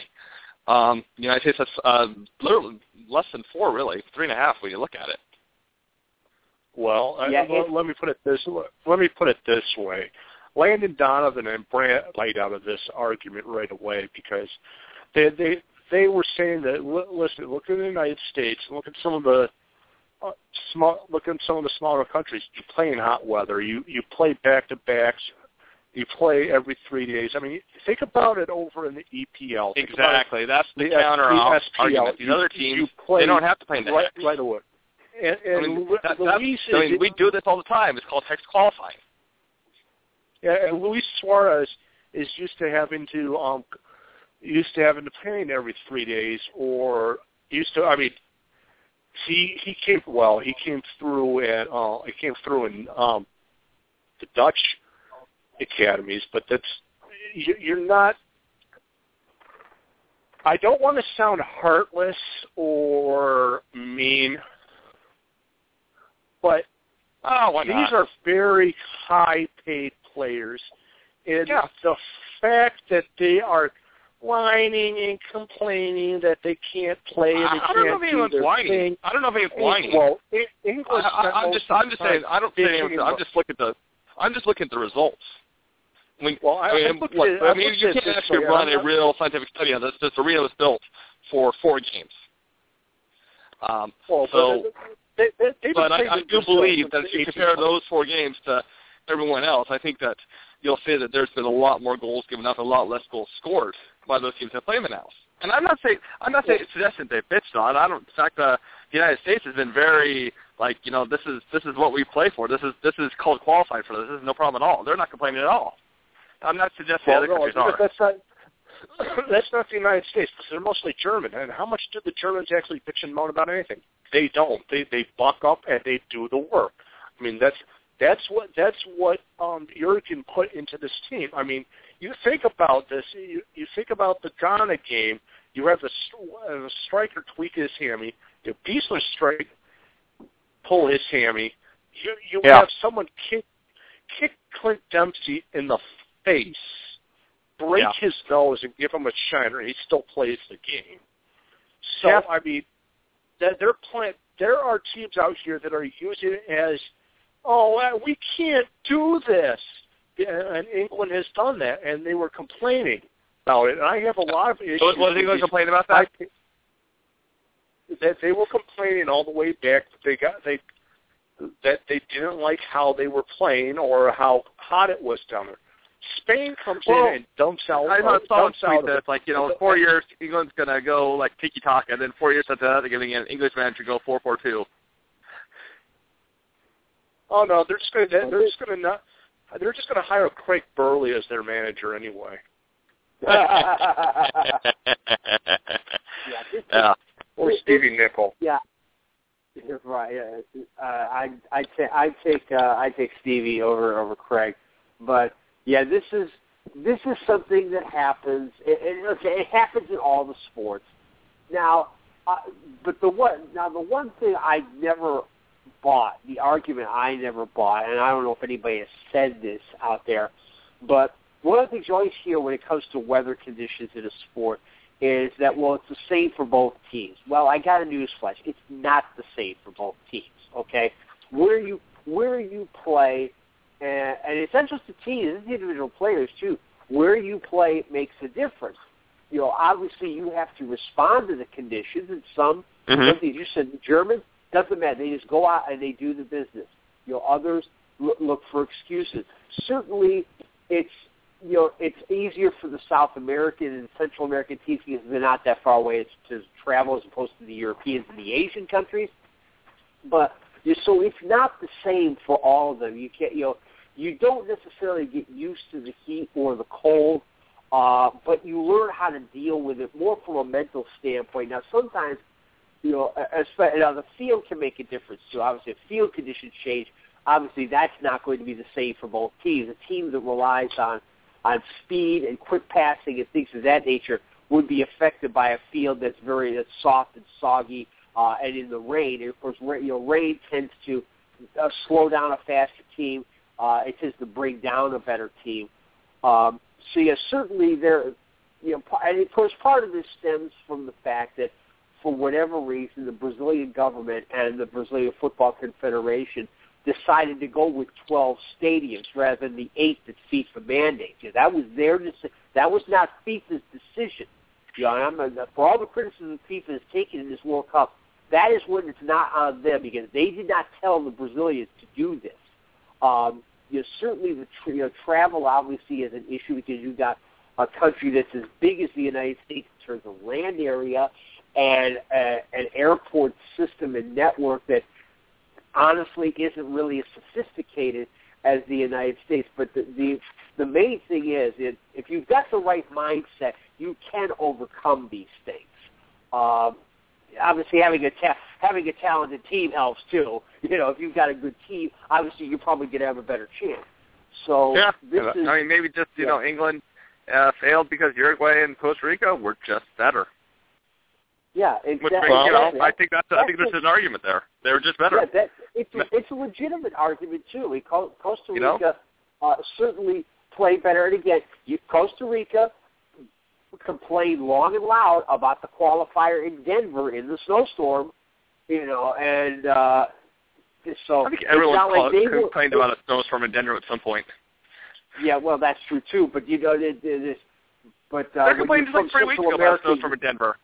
Um, the United States has uh, literally less than four, really, three and a half when you look at it. Well, I, Yeah, let, it- let me put it this let me put it this way. Landon Donovan and Brant laid out of this argument right away because they they they were saying that listen, look at the United States, look at some of the small, look at some of the smaller countries. You play in hot weather. You you play back to backs. You play every three days. I mean, think about it over in the EPL. Think exactly. That's the, the counter the argument. These you, other teams, play they don't have to play in the right, right away. And, and I mean, that, Luis I mean, we do this all the time. It's called hex qualifying. Yeah, and Luis Suarez is used to having to um used to having to paint every three days, or used to. I mean, he he came well. He came through at uh, he came through in um, the Dutch academies, but that's you, you're not. I don't want to sound heartless or mean, but oh, these are very high-paid players, and yeah. the fact that they are whining and complaining that they can't play and they I, I don't know if anyone's whining. thing. I don't know if anyone's whining. Well, English. I, I, I'm just, I'm just saying. I don't say anyone's. I'm just looking at the, I'm just looking at the results. I mean, Well, I- I mean, look, I mean, you can't actually run a real scientific study on this. This arena was built for four games. Um, Well, so, but they, they, they've but I, I do believe that if you 1800s. compare those four games to everyone else, I think that you'll see that there's been a lot more goals given up, a lot less goals scored by those teams that play in the house. And I'm not saying I'm not saying suggesting they bitched on. I don't. In fact, the United States has been very like you know this is this is what we play for. This is this is called qualified for. This This is no problem at all. They're not complaining at all. I'm not suggesting Well, other no, countries are. that's not. That's not the United States they're mostly German. And how much do the Germans actually bitch and moan about anything? They don't. They they buck up and they do the work. I mean that's that's what that's what um Jurgen put into this team. I mean, you think about this. You you think about the Ghana game. You have the, uh, the striker tweak his hammy. The Beasler strike pull his hammy. You you Yeah. have someone kick kick Clint Dempsey in the face, break Yeah. his nose, and give him a shiner. And he still plays the game. So Yeah. I mean, that they're playing. There are teams out here that are using it as, oh, uh, we can't do this, and England has done that, and they were complaining about it. And I have a lot of issues. So was with he going to complain about that? I- that they were complaining all the way back that they got they that they didn't like how they were playing or how hot it was down there. Spain comes Well, in and dumps out. I know uh, someone dumps out tweet that of it's like you know in four years England's going to go like tiki taka, and then four years after that they're giving an English manager go four four two. Oh no, they're just going to they're just going to not they're just going to hire Craig Burley as their manager anyway. yeah. Or This- Stevie Nicol. yeah, right. Uh, I I take I take uh, I take Stevie over over Craig, but yeah, this is this is something that happens. It, it, okay, it happens in all the sports. Now, uh, but the one now the one thing I never bought, the argument I never bought, and I don't know if anybody has said this out there, but one of the things you always hear when it comes to weather conditions in a sport is that well it's the same for both teams. Well, I got a newsflash. It's not the same for both teams. Okay, where you where you play, and, and it's not just the teams; it's the individual players too. Where you play makes a difference. You know, obviously you have to respond to the conditions, and some Mhm. some things you said the Germans doesn't matter. They just go out and they do the business. You know, others look, for excuses. Certainly, it's you know it's easier for the South American and Central American teams because they're not that far away to travel as opposed to the Europeans and the Asian countries. But so it's not the same for all of them. You can't you know you don't necessarily get used to the heat or the cold, uh, but you learn how to deal with it more from a mental standpoint. Now sometimes you know, especially, now the field can make a difference too. Obviously, if field conditions change, obviously that's not going to be the same for both teams. A team that relies on on speed and quick passing and things of that nature would be affected by a field that's very that's soft and soggy, uh, and in the rain. And of course, you know, rain tends to uh, slow down a faster team. Uh, it tends to bring down a better team. Um, so yeah, certainly there, you know, and of course, part of this stems from the fact that for whatever reason, the Brazilian government and the Brazilian Football Confederation decided to go with 12 stadiums rather than the eight that FIFA mandates. You that was their decision. That was not FIFA's decision. You know, I'm, for all the criticism FIFA has taken in this World Cup, that is when it's not on them because they did not tell the Brazilians to do this. Um, you know, certainly the you know, travel obviously is an issue because you've got a country that's as big as the United States in terms of land area and uh, an airport system and network that honestly isn't really as sophisticated as the United States. But the the, the main thing is, it, if you've got the right mindset, you can overcome these things. Um, obviously, having a ta- having a talented team helps too. You know, if you've got a good team, obviously you're probably going to have a better chance. So yeah, this is, I mean maybe just you yeah. know England uh, failed because Uruguay and Costa Rica were just better. Yeah, Which exactly. makes, you know. I think that's I think That's there's an argument there. They were just better. Yeah, that, it's, a, it's a legitimate argument too. I mean, Co- Costa You know? Rica uh, certainly played better. And again, you, Costa Rica complained long and loud about the qualifier in Denver in the snowstorm. You know, and uh, so I think it's everyone not like called, they were- complained about a snowstorm in Denver at some point. Yeah, well, that's true too. But you know, it, it is. But uh, They're complaining just like from three weeks Central ago about a snowstorm in Denver.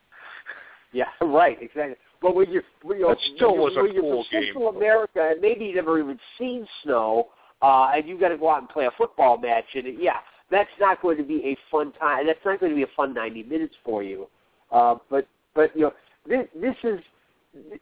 Yeah, right, exactly. But when you're, when you're That still when was you're, a when you're from. Central America and maybe you've never even seen snow, uh, and you got to go out and play a football match, and it, yeah, that's not going to be a fun time. That's not going to be a fun 90 minutes for you. Uh, but but you know, this, this is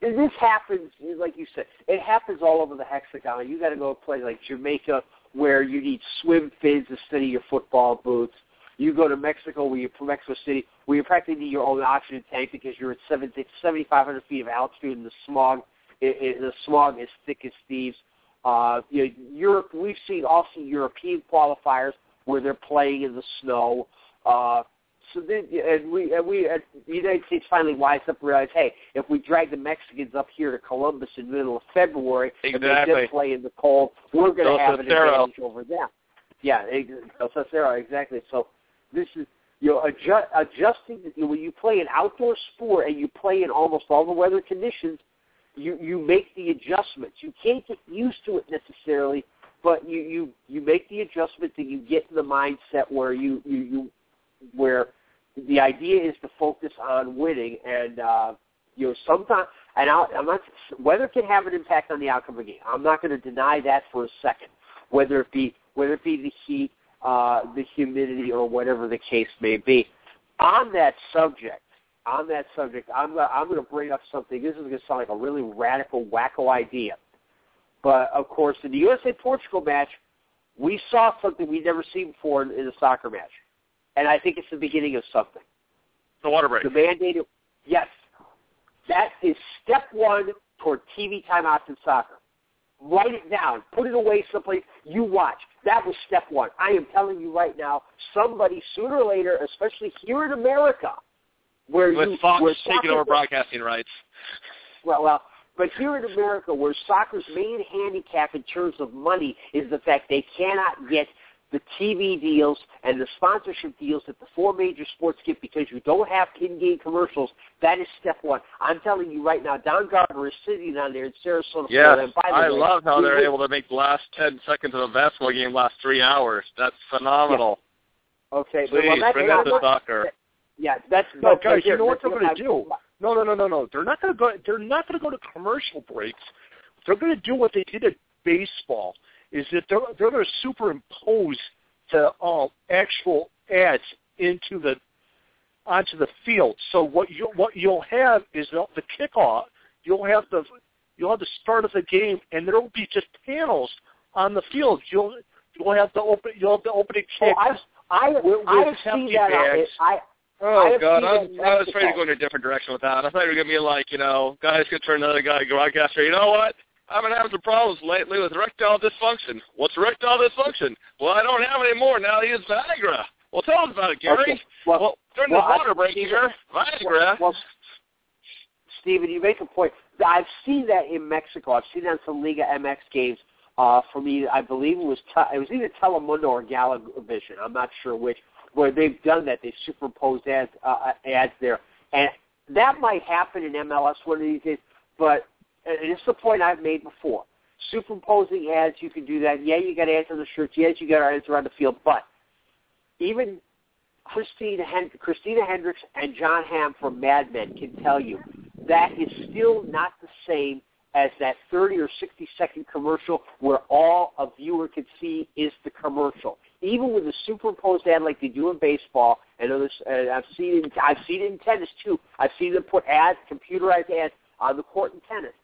this happens like you said. It happens all over the hexagon. You got to go play like Jamaica, where you need swim fins instead of your football boots. You go to Mexico, where you from Mexico City, where you practically need your own oxygen tank because you're at 7,500 feet of altitude, and the smog, it, it, the smog is thick as thieves. Uh, you know, Europe, we've seen also European qualifiers where they're playing in the snow. Uh, so then, and we, and we, and the United States finally wise up and realize, hey, if we drag the Mexicans up here to Columbus in the middle of February and they just play in the cold, we're going to have an advantage over them. Yeah, Dos exactly. So this is you know adjust, adjusting when you play an outdoor sport and you play in almost all the weather conditions you you make the adjustments. You can't get used to it necessarily but you you you make the adjustments and you get in the mindset where you you you where the idea is to focus on winning and uh you know sometimes and I'll, I'm not weather can have an impact on the outcome of a game. I'm not going to deny that for a second whether it be whether it be the heat uh, the humidity or whatever the case may be. On that subject, on that subject, I'm gonna, I'm going to bring up something. This is going to sound like a really radical, wacko idea, but of course, in the USA Portugal match, we saw something we'd never seen before in, in a soccer match, and I think it's the beginning of something. The water break. The mandated, yes, that is step one toward TV timeouts in soccer. Write it down. Put it away someplace. You watch. That was step one. I am telling you right now, somebody sooner or later, especially here in America, where With you Fox where taking over broadcasting rights. well, well, but here in America, where soccer's main handicap in terms of money is the fact they cannot get the TV deals and the sponsorship deals that the four major sports get because you don't have in-game commercials. That is step one. I'm telling you right now, Don Garber is sitting down there in Sarasota, Yes, Florida. And by the I way, love how they're was- able to make the last 10 seconds of a basketball game last three hours. That's phenomenal. Okay, but Please, well, that's bring not, that to soccer. Yeah, that's No, but- guys, here, you know what they're going to do? No, no, no, no, no. They're not going to go. They're not going to go to commercial breaks. They're going to do what they did at baseball. Is that they're they're going to superimpose the um, actual ads into the onto the field. So what you what you'll have is the, the kickoff. You'll have the you'll have the start of the game, and there will be just panels on the field. You'll you'll have the open you'll have the opening Oh, kick. I, I, With- I with have seen that. bags. I, I Oh have God, I was, in I was ready to go in a different direction with that. I thought you were gonna be like, you know, guys could turn another guy broadcaster. You know what? I've been having some problems lately with erectile dysfunction. What's erectile dysfunction? Well, I don't have any more now. I use Viagra. Well, tell us about it, Gary. Okay. Well, Well, during well, the I- water break here, Viagra. Well, Stephen, you make a point. I've seen that in Mexico. I've seen that in some Liga MX games. Uh, for me, I believe it was te- it was either Telemundo or Galavision. I'm not sure which. Where they've done that, they superimposed ads uh, ads there, and that might happen in MLS one of these days. But and it's the point I've made before. Superimposing ads, you can do that. Yeah, you got ads on the shirts. Yes, you got ads around the field. But even Christina, Hen- Christina Hendricks and Jon Hamm from Mad Men can tell you that is still not the same as that 30 or 60 second commercial where all a viewer can see is the commercial. Even with a superimposed ad like they do in baseball, and others, I've seen it, I've seen it in tennis too. I've seen them put ads, computerized ads on the court in tennis.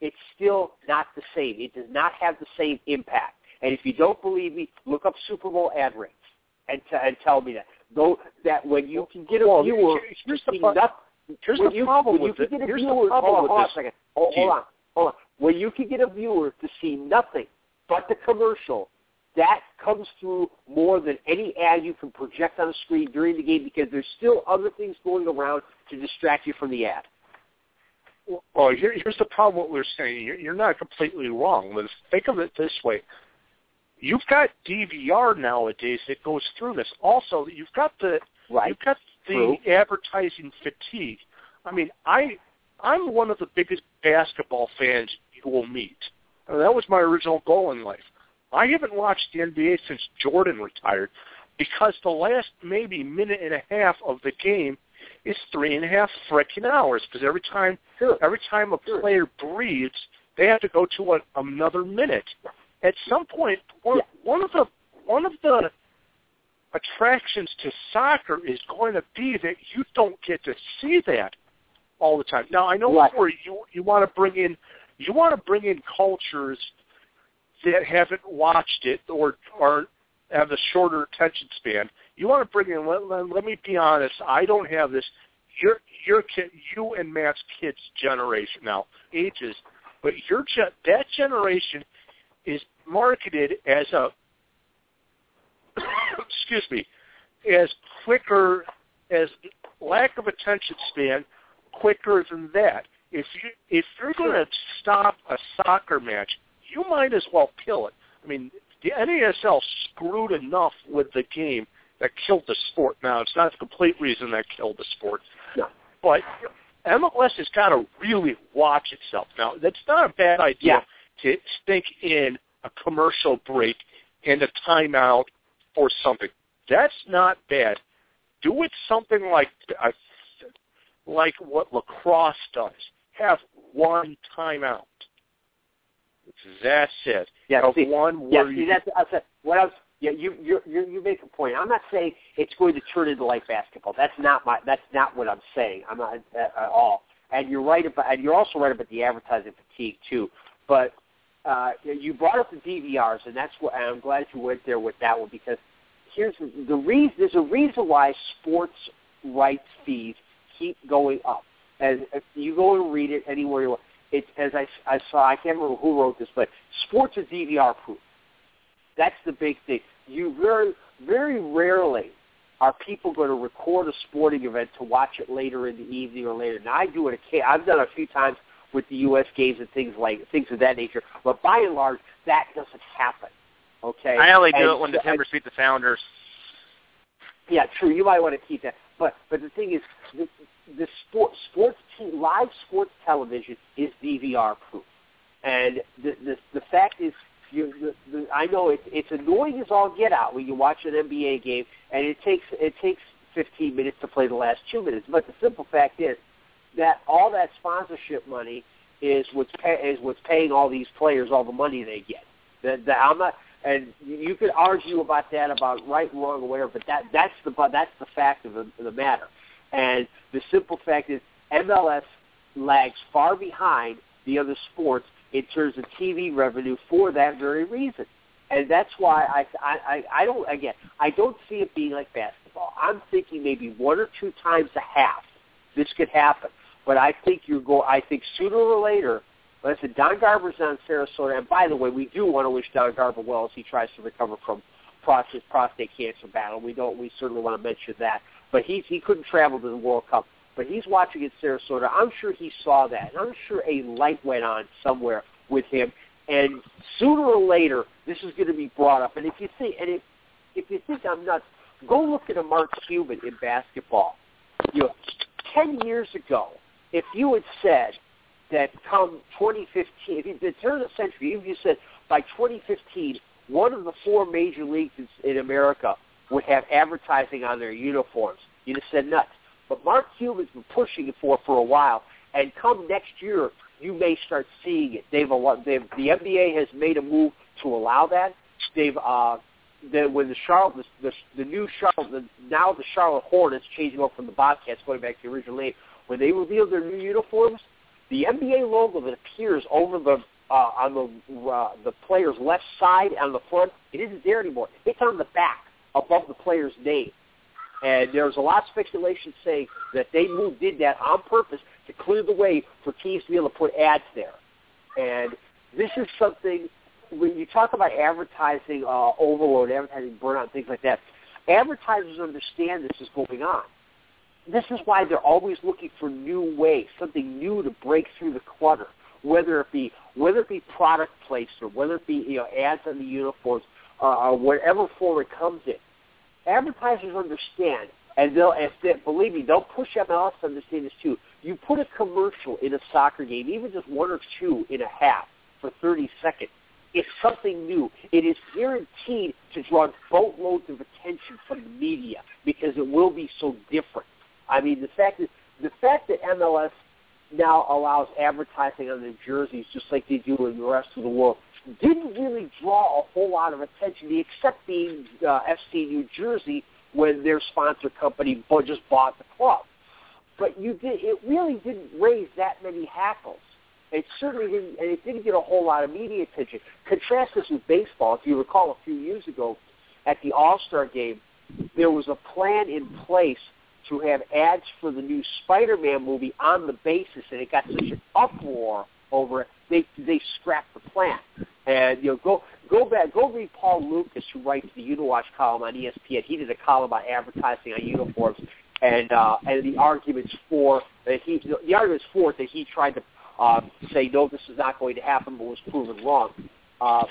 It's still not the same. It does not have the same impact. And if you don't believe me, look up Super Bowl ad rates and, t- and tell me that. Though that when you can get a well, viewer here's to the pro- nothing, here's the you, problem with you it. can get a Here's viewer, the problem hold on, with this. a second. Hold, hold on, hold on. When you can get a viewer to see nothing but the commercial, that comes through more than any ad you can project on a screen during the game because there's still other things going around to distract you from the ad. Well, here, here's the problem. What we're saying, you're, you're not completely wrong. Let's think of it this way: you've got DVR nowadays that goes through this. Also, you've got the Right. you've got the True. advertising fatigue. I mean, I I'm one of the biggest basketball fans you will meet. And that was my original goal in life. I haven't watched the NBA since Jordan retired because the last maybe minute and a half of the game is three and a half freaking hours because every time Sure. every time a Sure. player breathes, they have to go to a, another minute. At some point, one, Yeah. one of the one of the attractions to soccer is going to be that you don't get to see that all the time. Now, I know Right. where you you want to bring in you want to bring in cultures that haven't watched it or or have a shorter attention span. You want to bring in. Let, let, let me be honest. I don't have this. Your your kid, you and Matt's kids' generation now ages, but your ge- that generation is marketed as a excuse me as quicker as lack of attention span quicker than that. If you if you're going to stop a soccer match, you might as well kill it. I mean, the NASL screwed enough with the game that killed the sport. Now, it's not the complete reason that killed the sport, No. but MLS has got to really watch itself. Now, that's not a bad idea to stick in a commercial break and a timeout for something. That's not bad. Do it something like uh, like what lacrosse does. Have one timeout. That's it. Yeah, Have see, one Yeah, see, you that's I said. What I was, yeah, you you you you make a point. I'm not saying it's going to turn into like basketball. That's not my. That's not what I'm saying. I'm not at, at all. And you're right about. And you're also right about the advertising fatigue too. But uh, you brought up the DVRs, and that's what. And I'm glad you went there with that one because here's the, the reason. There's a reason why sports rights fees keep going up. And if you go and read it anywhere you want. It's as I, I saw. I can't remember who wrote this, but sports are DVR proof. That's the big thing. You very, very rarely are people going to record a sporting event to watch it later in the evening or later. Now I do it. I've done it a few times with the U.S. games and things like things of that nature. But by and large, that doesn't happen. Okay. I only do And it when the Timbers beat the Sounders. yeah, true. You might want to keep that. But but the thing is, the, the sport sports te- live sports television is DVR proof, and the the the fact is, you the, the, I know it, it's annoying as all get out when you watch an NBA game, and it takes it takes 15 minutes to play the last two minutes. But the simple fact is that all that sponsorship money is what's pay, is what's paying all these players all the money they get. The, the, I'm not, and you could argue about that about right, wrong, or whatever, but that that's the that's the fact of the, of the matter. And the simple fact is MLS lags far behind the other sports in terms of TV revenue for that very reason. And that's why I, I, I, don't, again, I don't see it being like basketball. I'm thinking maybe one or two times a half this could happen. But I think you're go. I think sooner or later, listen, Don Garber's on Sarasota. And by the way, we do want to wish Don Garber well as he tries to recover from prostate prostate cancer battle. We don't. We certainly want to mention that. But he he couldn't travel to the World Cup. But he's watching at Sarasota. I'm sure he saw that, and I'm sure a light went on somewhere with him. And sooner or later, this is going to be brought up. And if you think, and if if you think I'm nuts, go look at a Mark Cuban in basketball. You know, ten years ago, if you had said that come 2015, if you, the turn of the century, if you said by 2015, one of the four major leagues in, America would have advertising on their uniforms, you'd have said nuts. But Mark Cuban's been pushing it for for a while, and come next year, you may start seeing it. They've, they've the NBA has made a move to allow that. They've uh, the, when the Charlotte the, the, the new Charlotte the, now the Charlotte Hornets changing over from the Bobcats going back to the original name when they revealed their new uniforms, the NBA logo that appears over the uh, on the uh, the player's left side on the front, it isn't there anymore. It's on the back above the player's name. And there's a lot of speculation saying that they moved did that on purpose to clear the way for teams to be able to put ads there. And this is something when you talk about advertising uh, overload, advertising burnout, things like that. Advertisers understand this is going on. This is why they're always looking for new ways, something new to break through the clutter. Whether it be whether it be product placement, whether it be you know ads on the uniforms, uh, or whatever form it comes in, advertisers understand, and they'll if they, believe me, they'll push MLS to understand this too. You put a commercial in a soccer game, even just one or two in a half for 30 seconds, it's something new. It is guaranteed to draw boatloads of attention from the media because it will be so different. I mean, the fact that the fact that MLS now allows advertising on their jerseys just like they do in the rest of the world didn't really draw a whole lot of attention, except being uh, FC New Jersey when their sponsor company just bought the club. But you did it really didn't raise that many hackles. It certainly didn't, and it didn't get a whole lot of media attention. Contrast this with baseball. If you recall, a few years ago at the All Star game, there was a plan in place to have ads for the new Spider-Man movie on the basis, and it got such an uproar over it, they they scrapped the plan. And you know, go go back, go read Paul Lukas, who writes the Uniwatch column on ESPN. He did a column about advertising on uniforms, and uh, and the arguments for that he the arguments for it that he tried to uh, say no, this is not going to happen, but was proven wrong. Uh,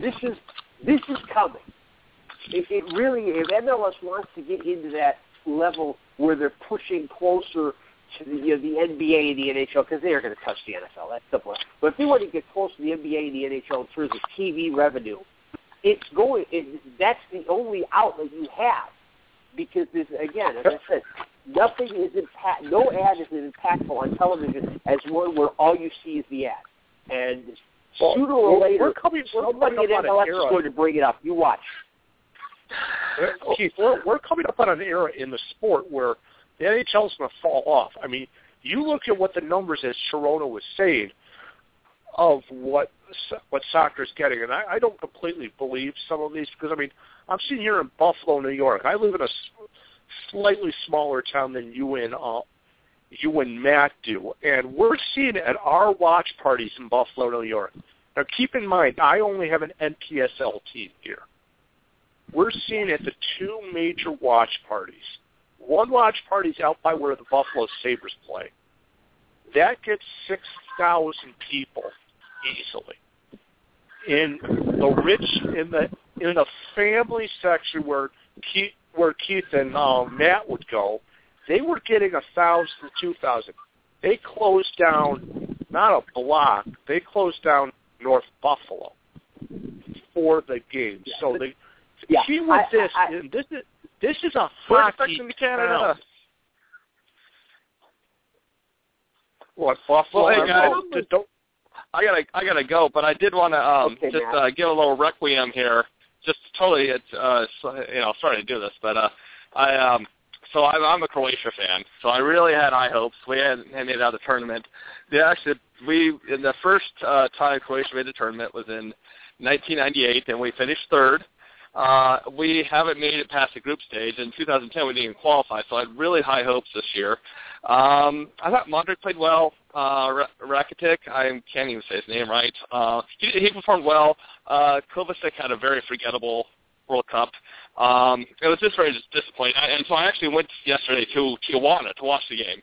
this is this is coming. It, it really, if MLS wants to get into that level where they're pushing closer to the, you know, the NBA and the NHL because they are going to touch the NFL. That's simple. But if they want to get close to the NBA and the NHL in terms of TV revenue, it's going. It, that's the only outlet you have because this again, as I said, nothing is impact. No ad is as impactful on television as one where all you see is the ad. And well, sooner or later, we're coming, we're somebody in MLS is going to bring it up. You watch. Keith, we're, we're coming up on an era in the sport where the NHL is going to fall off. I mean, you look at what the numbers, as Sharona was saying, of what what soccer is getting, and I, I don't completely believe some of these because I mean, I'm sitting here in Buffalo, New York. I live in a slightly smaller town than you and uh, you and Matt do, and we're seeing at our watch parties in Buffalo, New York. Now, keep in mind, I only have an NPSL team here. We're seeing at the two major watch parties. One watch party's out by where the Buffalo Sabres play. That gets 6,000 people easily. In the rich, in the in a family section where Keith, where Keith and uh, Matt would go, they were getting a thousand to two thousand. They closed down not a block. They closed down North Buffalo for the game. Yeah. So they Yeah, key with I- this, I- and this is this is a We're hockey expecting Canada. town. What Buffalo? Well, hey, I guys. don't- don't- I gotta I gotta go, but I did want to um, Okay, just Matt. uh, give a little requiem here. Just totally, it's uh, so- you know, sorry to do this, but uh, I um, so I'm, I'm a Croatia fan, so I really had high hopes. We had, had made it out of the tournament. They actually, we in the first uh, time Croatia made the tournament was in 1998, and we finished third. Uh, we haven't made it past the group stage. In 2010, we didn't even qualify, so I had really high hopes this year. Um, I thought Modric played well. Uh, Ra- Rakitic, I can't even say his name right. Uh, he, he performed well. Uh, Kovacic had a very forgettable World Cup. Um, it was just very disappointing. I, and so I actually went yesterday to Tijuana to watch the game.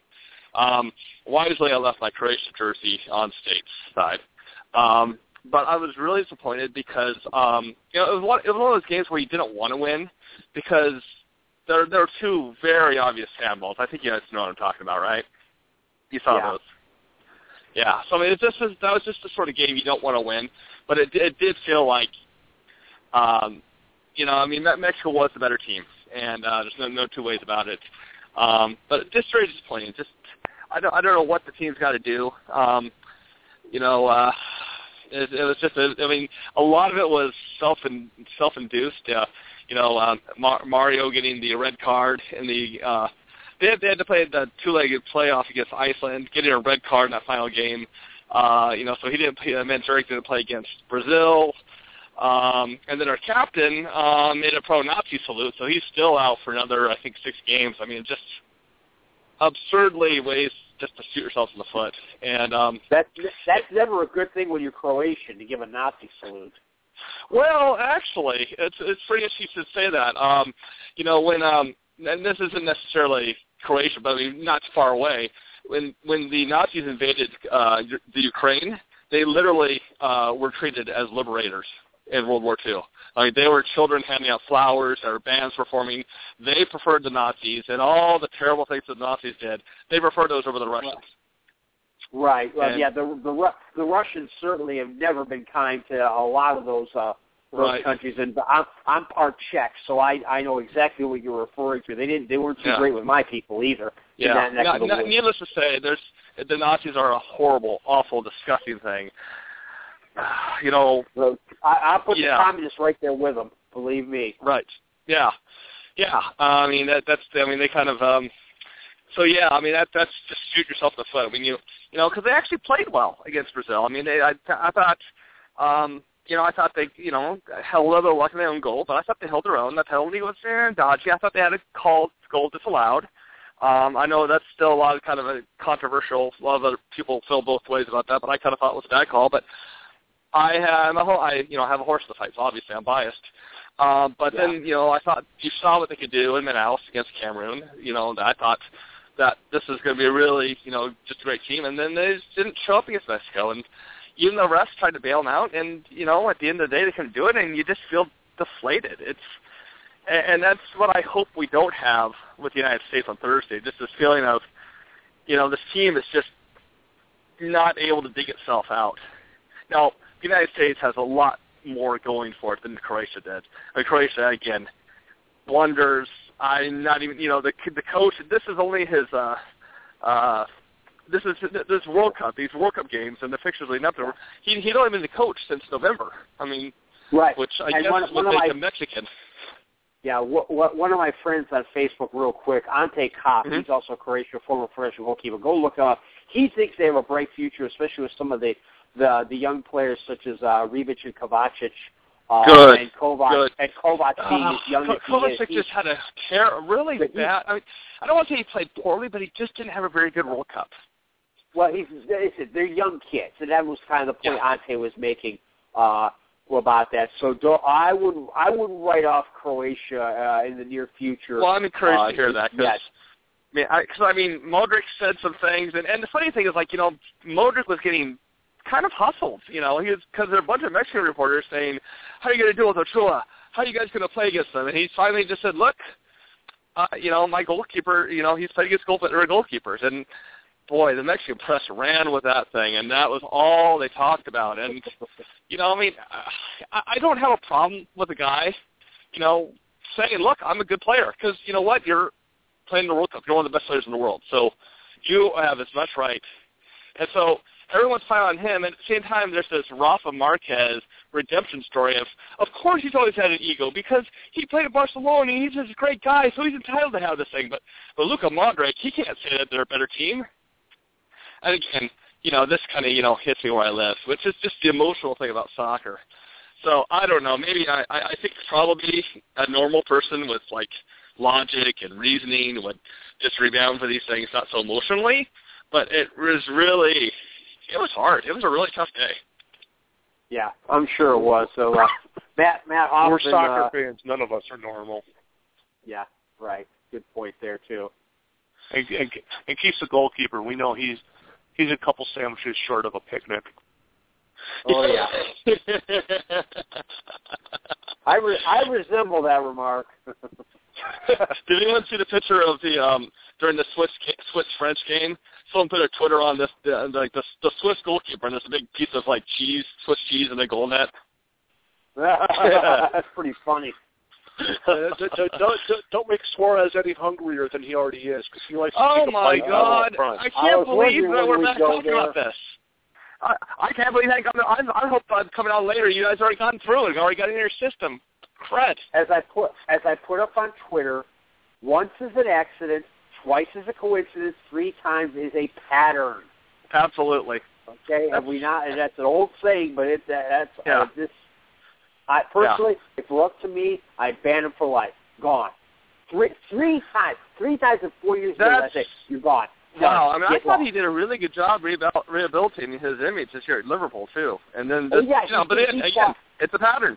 Um, wisely, I left my Croatia jersey on state's side. Um, but I was really disappointed because um, you know it was one it was one of those games where you didn't want to win because there there were two very obvious handballs. I think you guys know what I'm talking about, right? You saw Yeah. those. Yeah, so I mean, it just was, that was just the sort of game you don't want to win, but it, it did feel like, um, you know, I mean, Mexico was the better team, and uh, there's no no two ways about it. Um, but it just very disappointing. Just I don't I don't know what the team's got to do. Um, you know, uh, it, it was just a, I mean, a lot of it was self and self induced. Uh, you know, um, Mar- Mario getting the red card in the uh, they had, they had to play the two-legged playoff against Iceland, getting a red card in that final game. Uh, you know, so he didn't. Play, uh, Mandzukic didn't play against Brazil. Um, and then our captain um, made a pro-Nazi salute, so he's still out for another, I think, six games. I mean, just absurdly ways just to shoot yourself in the foot. And um, that's that's never a good thing when you're Croatian to give a Nazi salute. Well, actually, it's it's pretty interesting to say that. Um, you know, when um, and this isn't necessarily Croatia, but I mean not far away. When when the Nazis invaded uh, the Ukraine, they literally uh, were treated as liberators in World War II. I mean, they were children handing out flowers, there were bands performing. They preferred the Nazis and all the terrible things that the Nazis did. They preferred those over the Russians. Right. Well, and, yeah, the the the Russians certainly have never been kind to a lot of those uh, those right. countries. And I'm I'm part Czech, so I I know exactly what you're referring to. They didn't they weren't too yeah. great with my people either. Yeah. Not, not, needless to say, there's the Nazis are a horrible, awful, disgusting thing. You know, so I, I put yeah. the communists right there with them. Believe me. Right. Yeah. Yeah. Uh, I mean that that's I mean they kind of um so yeah, I mean that that's just shoot yourself in the foot. I mean you you know because they actually played well against Brazil. I mean they I I thought um you know, I thought they, you know, held a little luck in their own goal, but I thought they held their own. The penalty was eh, dodgy. I thought they had a called goal disallowed. Um, I know that's still a lot of kind of a controversial. A lot of other people feel both ways about that, but I kind of thought it was a bad call. But I have a I you know have a horse to fight, so obviously I'm biased. Um, but yeah. then you know I thought you saw what they could do in Manaus against Cameroon. You know I thought that this is going to be a really you know just a great team, and then they just didn't show up against Mexico, and even the refs tried to bail them out, and you know at the end of the day they couldn't do it, and you just feel deflated. It's and that's what I hope we don't have with the United States on Thursday. Just this feeling of, you know, this team is just not able to dig itself out. Now, the United States has a lot more going for it than Croatia did. I mean, Croatia again blunders. I'm not even, you know, the the coach. This is only his. uh uh this is this World Cup, these World Cup games, and the fixtures leading up to. He he'd only been the coach since November. I mean, right? Which I and guess one, would one make him Mexican. Yeah, one of my friends on Facebook, real quick, Ante Kopp, mm-hmm. he's also a Croatian former professional goalkeeper. Go look him up. He thinks they have a bright future, especially with some of the the, the young players such as uh, Rebic and Kovacic. Uh, Good. And Kovac, Good. and Kovac being Uh, as young as he Kovacic is. just had a ter- really But he- bad. I mean, I don't want to say he played poorly, but he just didn't have a very good World Cup. Well, he's listen, they're young kids, and that was kind of the point Yeah. Ante was making uh, about that. So do, I would I would write off Croatia uh, in the near future. Well, I'm encouraged uh, to hear that because yes. I mean, I, cause, I mean, Modric said some things, and, and the funny thing is, like, you know, Modric was getting kind of hustled. You know, because there are a bunch of Mexican reporters saying, "How are you going to deal with Ochoa? How are you guys going to play against them?" And he finally just said, "Look, uh, you know, my goalkeeper, you know, he's played against goal- or goalkeepers, and boy, the Mexican press ran with that thing, and that was all they talked about. And you know, I mean, I, I don't have a problem with a guy, you know, saying, "Look, I'm a good player," because you know what, you're playing the World Cup. You're one of the best players in the world, so you have as much right. And so everyone's piling on him. And at the same time, there's this Rafa Marquez redemption story of, of course he's always had an ego because he played at Barcelona and he's a great guy, so he's entitled to have this thing. But but Luka Modric, he can't say that they're a better team. And again, you know, this kind of you know hits me where I live, which is just the emotional thing about soccer. So I don't know. Maybe I I think probably a normal person with like logic and reasoning would just rebound for these things not so emotionally. But it was really it was hard. It was a really tough day. Yeah, I'm sure it was. So uh, Matt Matt Hoffman. We're soccer uh, fans. None of us are normal. Yeah, right. Good point there too. And, and, and Keith's the goalkeeper. We know he's he's a couple sandwiches short of a picnic. Oh yeah. I re- I resemble that remark. Did anyone see the picture of the um during the Swiss Swiss French game? Someone put a Twitter on this the, like the the Swiss goalkeeper and there's a big piece of like cheese, Swiss cheese in the goal net. That's pretty funny. uh, don't, don't, don't make Suarez any hungrier than he already is because he likes. To oh take a my bite God! out I can't was believe that we're we'd back talking there. about this. I, I can't believe that coming. I, I hope that coming out later. You guys already gone through it. Already got it in your system. Cred. As I put as I put up on Twitter, once is an accident, twice is a coincidence, three times is a pattern. Absolutely. Okay, and we not and that's an old saying, but it's that's Yeah. uh, this. I personally, if it were up to me, I'd ban him for life. Gone. Three three times, three times in four years. I That's- say you're gone. Wow, I mean, I thought he did a really good job rehabil- rehabilitating his image this year at Liverpool too. And then, Oh, yeah, you know, but it, again, it's a pattern.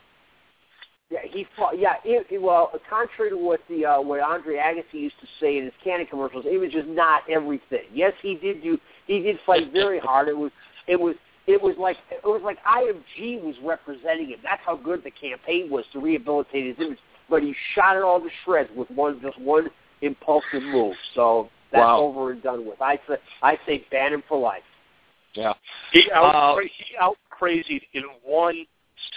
Yeah, he fought. Yeah, it, it- well, contrary to what the uh, what Andre Agassi used to say in his Canon commercials, it was just not everything. Yes, he did do. He did fight very hard. It was. It was. It was like it was like IMG was representing him. That's how good the campaign was to rehabilitate his image. But he shot it all to shreds with one just one impulsive move. So that's Wow. over and done with. I say I say ban him for life. Yeah. He out Uh, he out crazied in one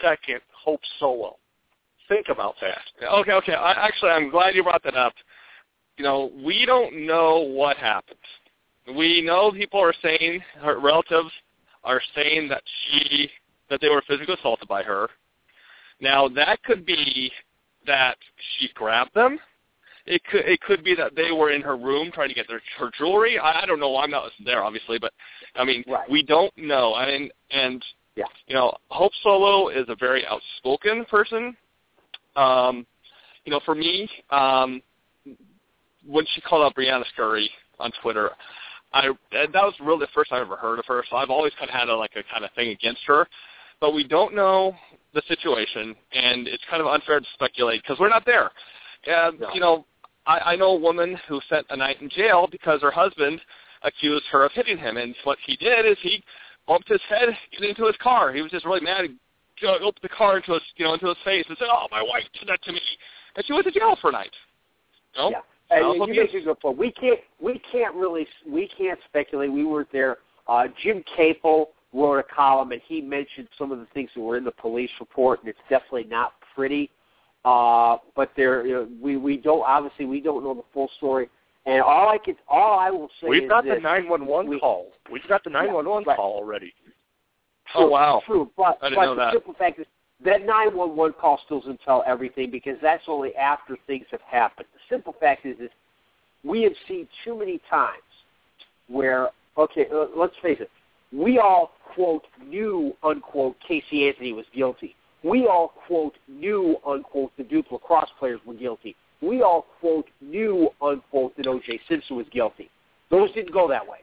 second Hope Solo. Think about that. Okay, okay. I, actually, I'm glad you brought that up. You know, we don't know what happened. We know people are saying her relatives are saying that she that they were physically assaulted by her. Now that could be that she grabbed them. It could it could be that they were in her room trying to get their her jewelry. I, I don't know. I'm not there, obviously, but I mean, Right. we don't know. I mean, and Yeah. you know, Hope Solo is a very outspoken person. Um, you know, for me, um, when she called out Briana Scurry on Twitter, I that was really the first I ever heard of her. So I've always kind of had a, like a kind of thing against her, but we don't know the situation, and it's kind of unfair to speculate because we're not there. And No. you know, I, I know a woman who spent a night in jail because her husband accused her of hitting him, and what he did is he bumped his head into his car. He was just really mad. He opened the car into his, you know, into his face and said, "Oh, my wife did that to me," and she went to jail for a night. You know? Yeah. Child And you abuse. make a good point. We can't we can't really we can't speculate. We weren't there. Uh, Jim Caple wrote a column and he mentioned some of the things that were in the police report, and it's definitely not pretty. Uh, but there, you know, we we don't obviously we don't know the full story. And all I could all I will say We've is got this, the 911 call. We've got the 911 call already. Oh wow. True, but, I didn't but know the that. simple fact is that 911 call still doesn't tell everything because that's only after things have happened. The simple fact is, is we have seen too many times where, okay, uh, let's face it, we all, quote, knew, unquote, Casey Anthony was guilty. We all, quote, knew, unquote, the Duke lacrosse players were guilty. We all, quote, knew, unquote, that O.J. Simpson was guilty. Those didn't go that way.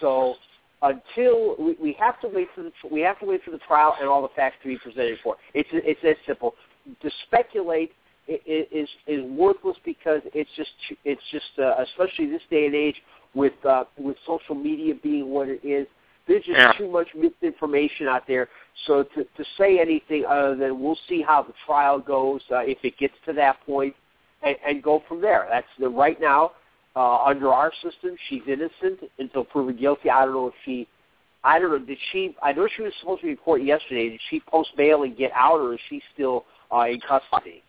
So until we, we have to wait for the we have to wait for the trial and all the facts to be presented for. It's it's as simple. To speculate is is worthless because it's just it's just uh, especially this day and age with uh, with social media being what it is. There's just Yeah. too much misinformation out there. So to to say anything other than we'll see how the trial goes uh, if it gets to that point, and, and go from there. That's the right now uh, under our system, she's innocent until proven guilty. I don't know if she, I don't know, did she, I know she was supposed to be in court yesterday. Did she post bail and get out, or is she still uh, in custody?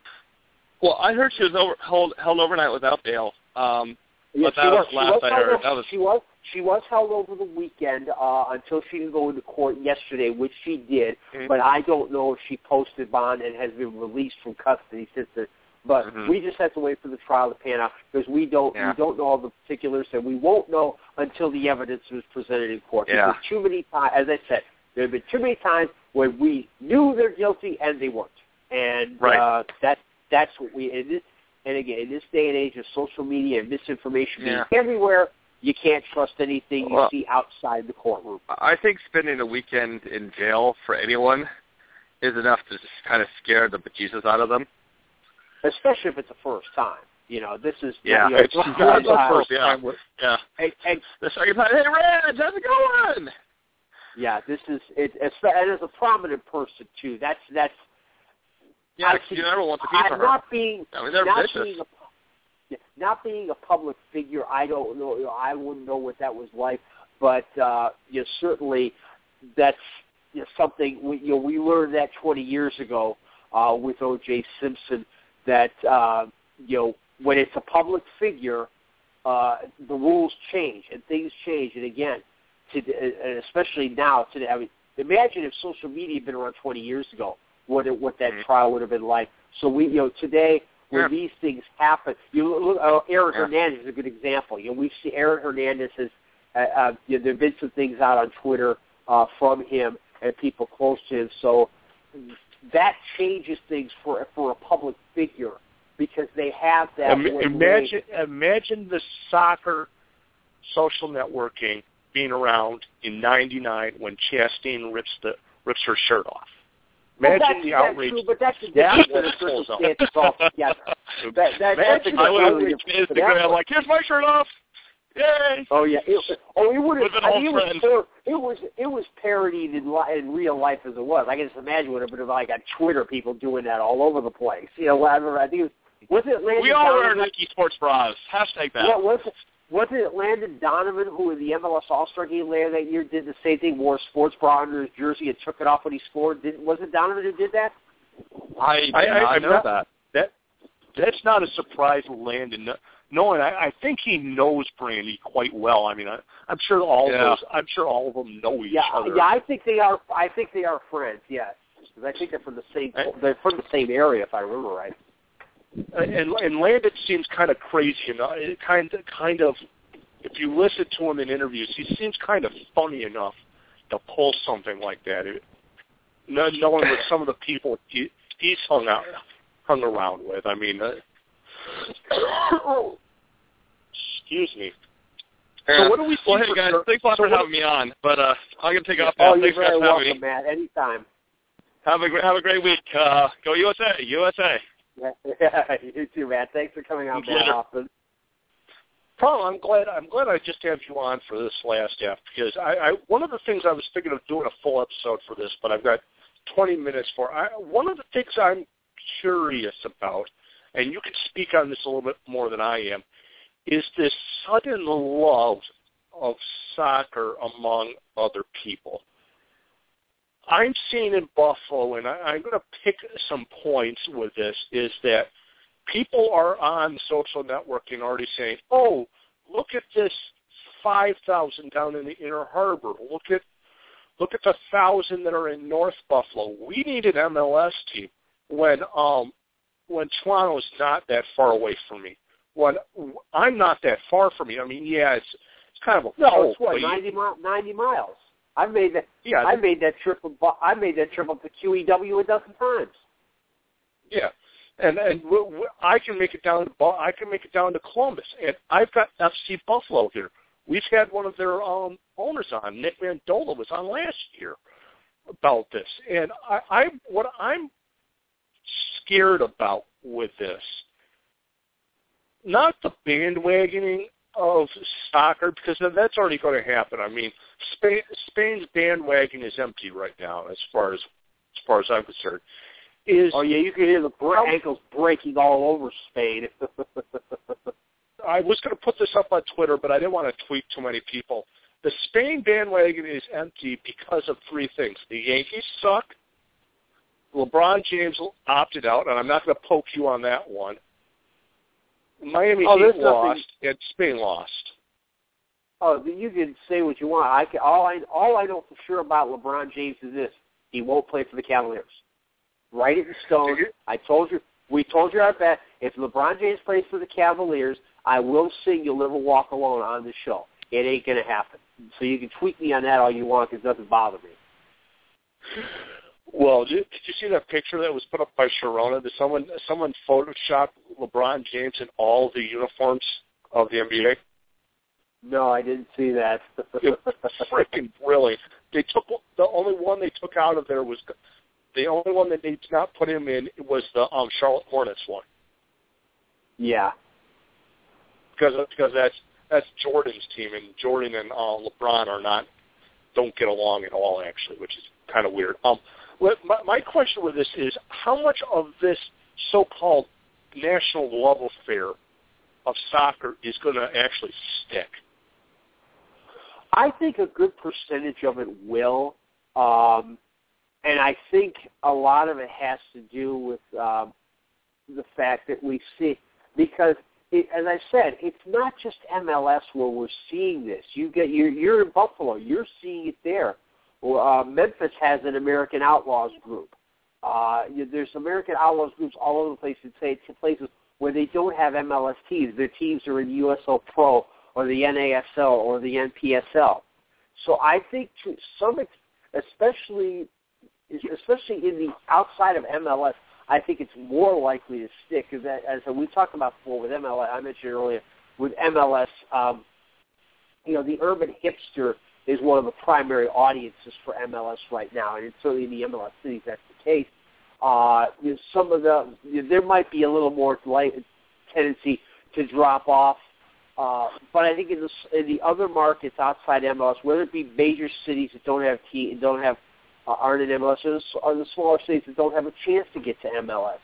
Well, I heard she was over, held held overnight without bail. Um, Yeah, But that she was she last I heard. over- That was- she was she was held over the weekend uh, until she could go into court yesterday, which she did. Mhm. But I don't know if she posted bond and has been released from custody since then. But Mhm. we just have to wait for the trial to pan out because we don't Yeah. we don't know all the particulars, and we won't know until the evidence is presented in court. Yeah. There's too many times, as I said, there have been too many times when we knew they're guilty and they weren't, and Right. uh, that that's what we. In this, and again, in this day and age of social media and misinformation being Yeah. everywhere, you can't trust anything you Well- see outside the courtroom. I think spending a weekend in jail for anyone is enough to just kind of scare the bejesus out of them. Especially if it's the first time. You know, this is Yeah, You know, it's this the is first not- time. yeah. Yeah. and, and The second time, hey, Reg, how's it going? yeah, this is it. It's, and as a prominent person too, that's that's Yeah, I you never want to be for I'm her. not being I mean, they're not vicious. being a, not being a public figure, I don't know. Know I wouldn't know what that was like, but uh, you know, certainly that's you know, something we, you know we learned that 20 years ago uh, with O.J. Simpson that uh, you know when it's a public figure, uh, the rules change and things change. And again, to, and especially now today, I mean, imagine if social media had been around 20 years ago, what it, what that mm-hmm. trial would have been like. So we, you know, today when yeah. these things happen, you look, uh, Aaron yeah. Hernandez is a good example. You know, we've seen Aaron Hernandez has, uh, uh, you know, there have been some things out on Twitter uh, from him and people close to him. So that changes things for for a public figure because they have that. Im- imagine imagine the soccer social networking being around in '99 when Chastain rips the rips her shirt off. Imagine well, the outrage. True, but that's set of circumstances altogether. That, that, Imagine that's I would Instagram like, here's my shirt off. Yay! Oh yeah. It, oh, it would have. I mean, it was par- it was it was parodied in li- in real life as it was. I can just imagine what it would have like on Twitter, people doing that all over the place. You know, whatever. I think it was. Was it Landon We all Donovan? wear Nike sports bras. Hashtag that. Yeah, was it? Was it Landon Donovan who in the MLS All Star game later that year did the same thing, wore a sports bra under his jersey and took it off when he scored? Did, was it Donovan who did that? I did I, not I, know not, that. That that's not a surprise, Landon. No, and I, I think he knows Brandi quite well. I mean, I, I'm sure all yeah. of those. I'm sure all of them know each yeah, other. Yeah, I think they are. I think they are friends. Yes, because I think they're from the same. They're from the same area, if I remember right. And and Landon seems kind of crazy, and it kind of kind of if you listen to him in interviews, he seems kind of funny enough to pull something like that. It, knowing what some of the people he, he's hung out hung around with. I mean, uh, excuse me. Yeah. So what do we see well, hey guys, sure? thanks a lot so for what, having me on. But uh, I'm gonna take off Oh, now. you're Thanks guys very for having welcome, me. Matt. Anytime. Have a great have a great week. Uh, go USA, USA. Yeah, you too, Matt. Thanks for coming on, Matt Hoffman. Paul, I'm glad I'm glad I just have you on for this last half because I, I one of the things I was thinking of doing a full episode for this, but I've got 20 minutes for. I, one of the things I'm curious about, and you can speak on this a little bit more than I am, is this sudden love of soccer among other people. I'm seeing in Buffalo, and I, I'm going to pick some points with this, is that people are on social networking already saying, oh, look at this 5,000 down in the Inner Harbor. Look at look at the 1,000 that are in North Buffalo. We need an MLS team when um when Toronto's not that far away from me. When I'm not that far from you. I mean, yeah, it's it's kind of a no, pull, it's what 90 mi- 90 miles. I made that. Yeah, I made that trip. I made that trip up to QEW a dozen times. Yeah, and and w- w- I can make it down I can make it down to Columbus, and I've got FC Buffalo here. We've had one of their um, owners on, Nick Mandola, was on last year about this, and I, I what I'm scared about with this, not the bandwagoning of soccer because that's already going to happen. I mean, Spain, Spain's bandwagon is empty right now, as far as as far as I'm concerned. Is oh yeah, you can hear the br- ankles breaking all over Spain. I was going to put this up on Twitter, but I didn't want to tweet too many people. The Spain bandwagon is empty because of three things: the Yankees suck, LeBron James opted out, and I'm not going to poke you on that one. Miami oh, Heat nothing... lost, and Spain lost. Oh, you can say what you want. I can, all I all I know for sure about LeBron James is this: he won't play for the Cavaliers. Write it in stone. I told you. We told you our bet. If LeBron James plays for the Cavaliers, I will sing "You'll Never Walk Alone" on the show. It ain't gonna happen. So you can tweet me on that all you want because it doesn't bother me. Well, did, did you see that picture that was put up by Sharona? Did someone someone photoshopped LeBron James in all the uniforms of the NBA? No, I didn't see that. freaking brilliant. They took the only one they took out of there was the only one that they did not put him in was the um Charlotte Hornets one. Yeah. Because because that's that's Jordan's team, and Jordan and uh, LeBron are not don't get along at all actually, which is kind of weird. Um, my, my question with this is how much of this so-called national love affair of soccer is going to actually stick? I think a good percentage of it will, um, and I think a lot of it has to do with um, the fact that we see because, it, as I said, it's not just MLS where we're seeing this. You get you're, you're in Buffalo, you're seeing it there. Uh, Memphis has an American Outlaws group. Uh, there's American Outlaws groups all over the place in say to places where they don't have MLS teams. Their teams are in USL Pro or the NASL or the NPSL. So I think to some, especially especially in the outside of MLS, I think it's more likely to stick. Because as we talked about before with MLS, I mentioned earlier with MLS, um, you know, the urban hipster is one of the primary audiences for MLS right now, and certainly in the MLS cities that's the case. Uh, you know, some of the you know, there might be a little more light tendency to drop off, uh, but I think in the in the other markets outside MLS, whether it be major cities that don't have T don't have uh, aren't in MLS, or the smaller cities that don't have a chance to get to MLS,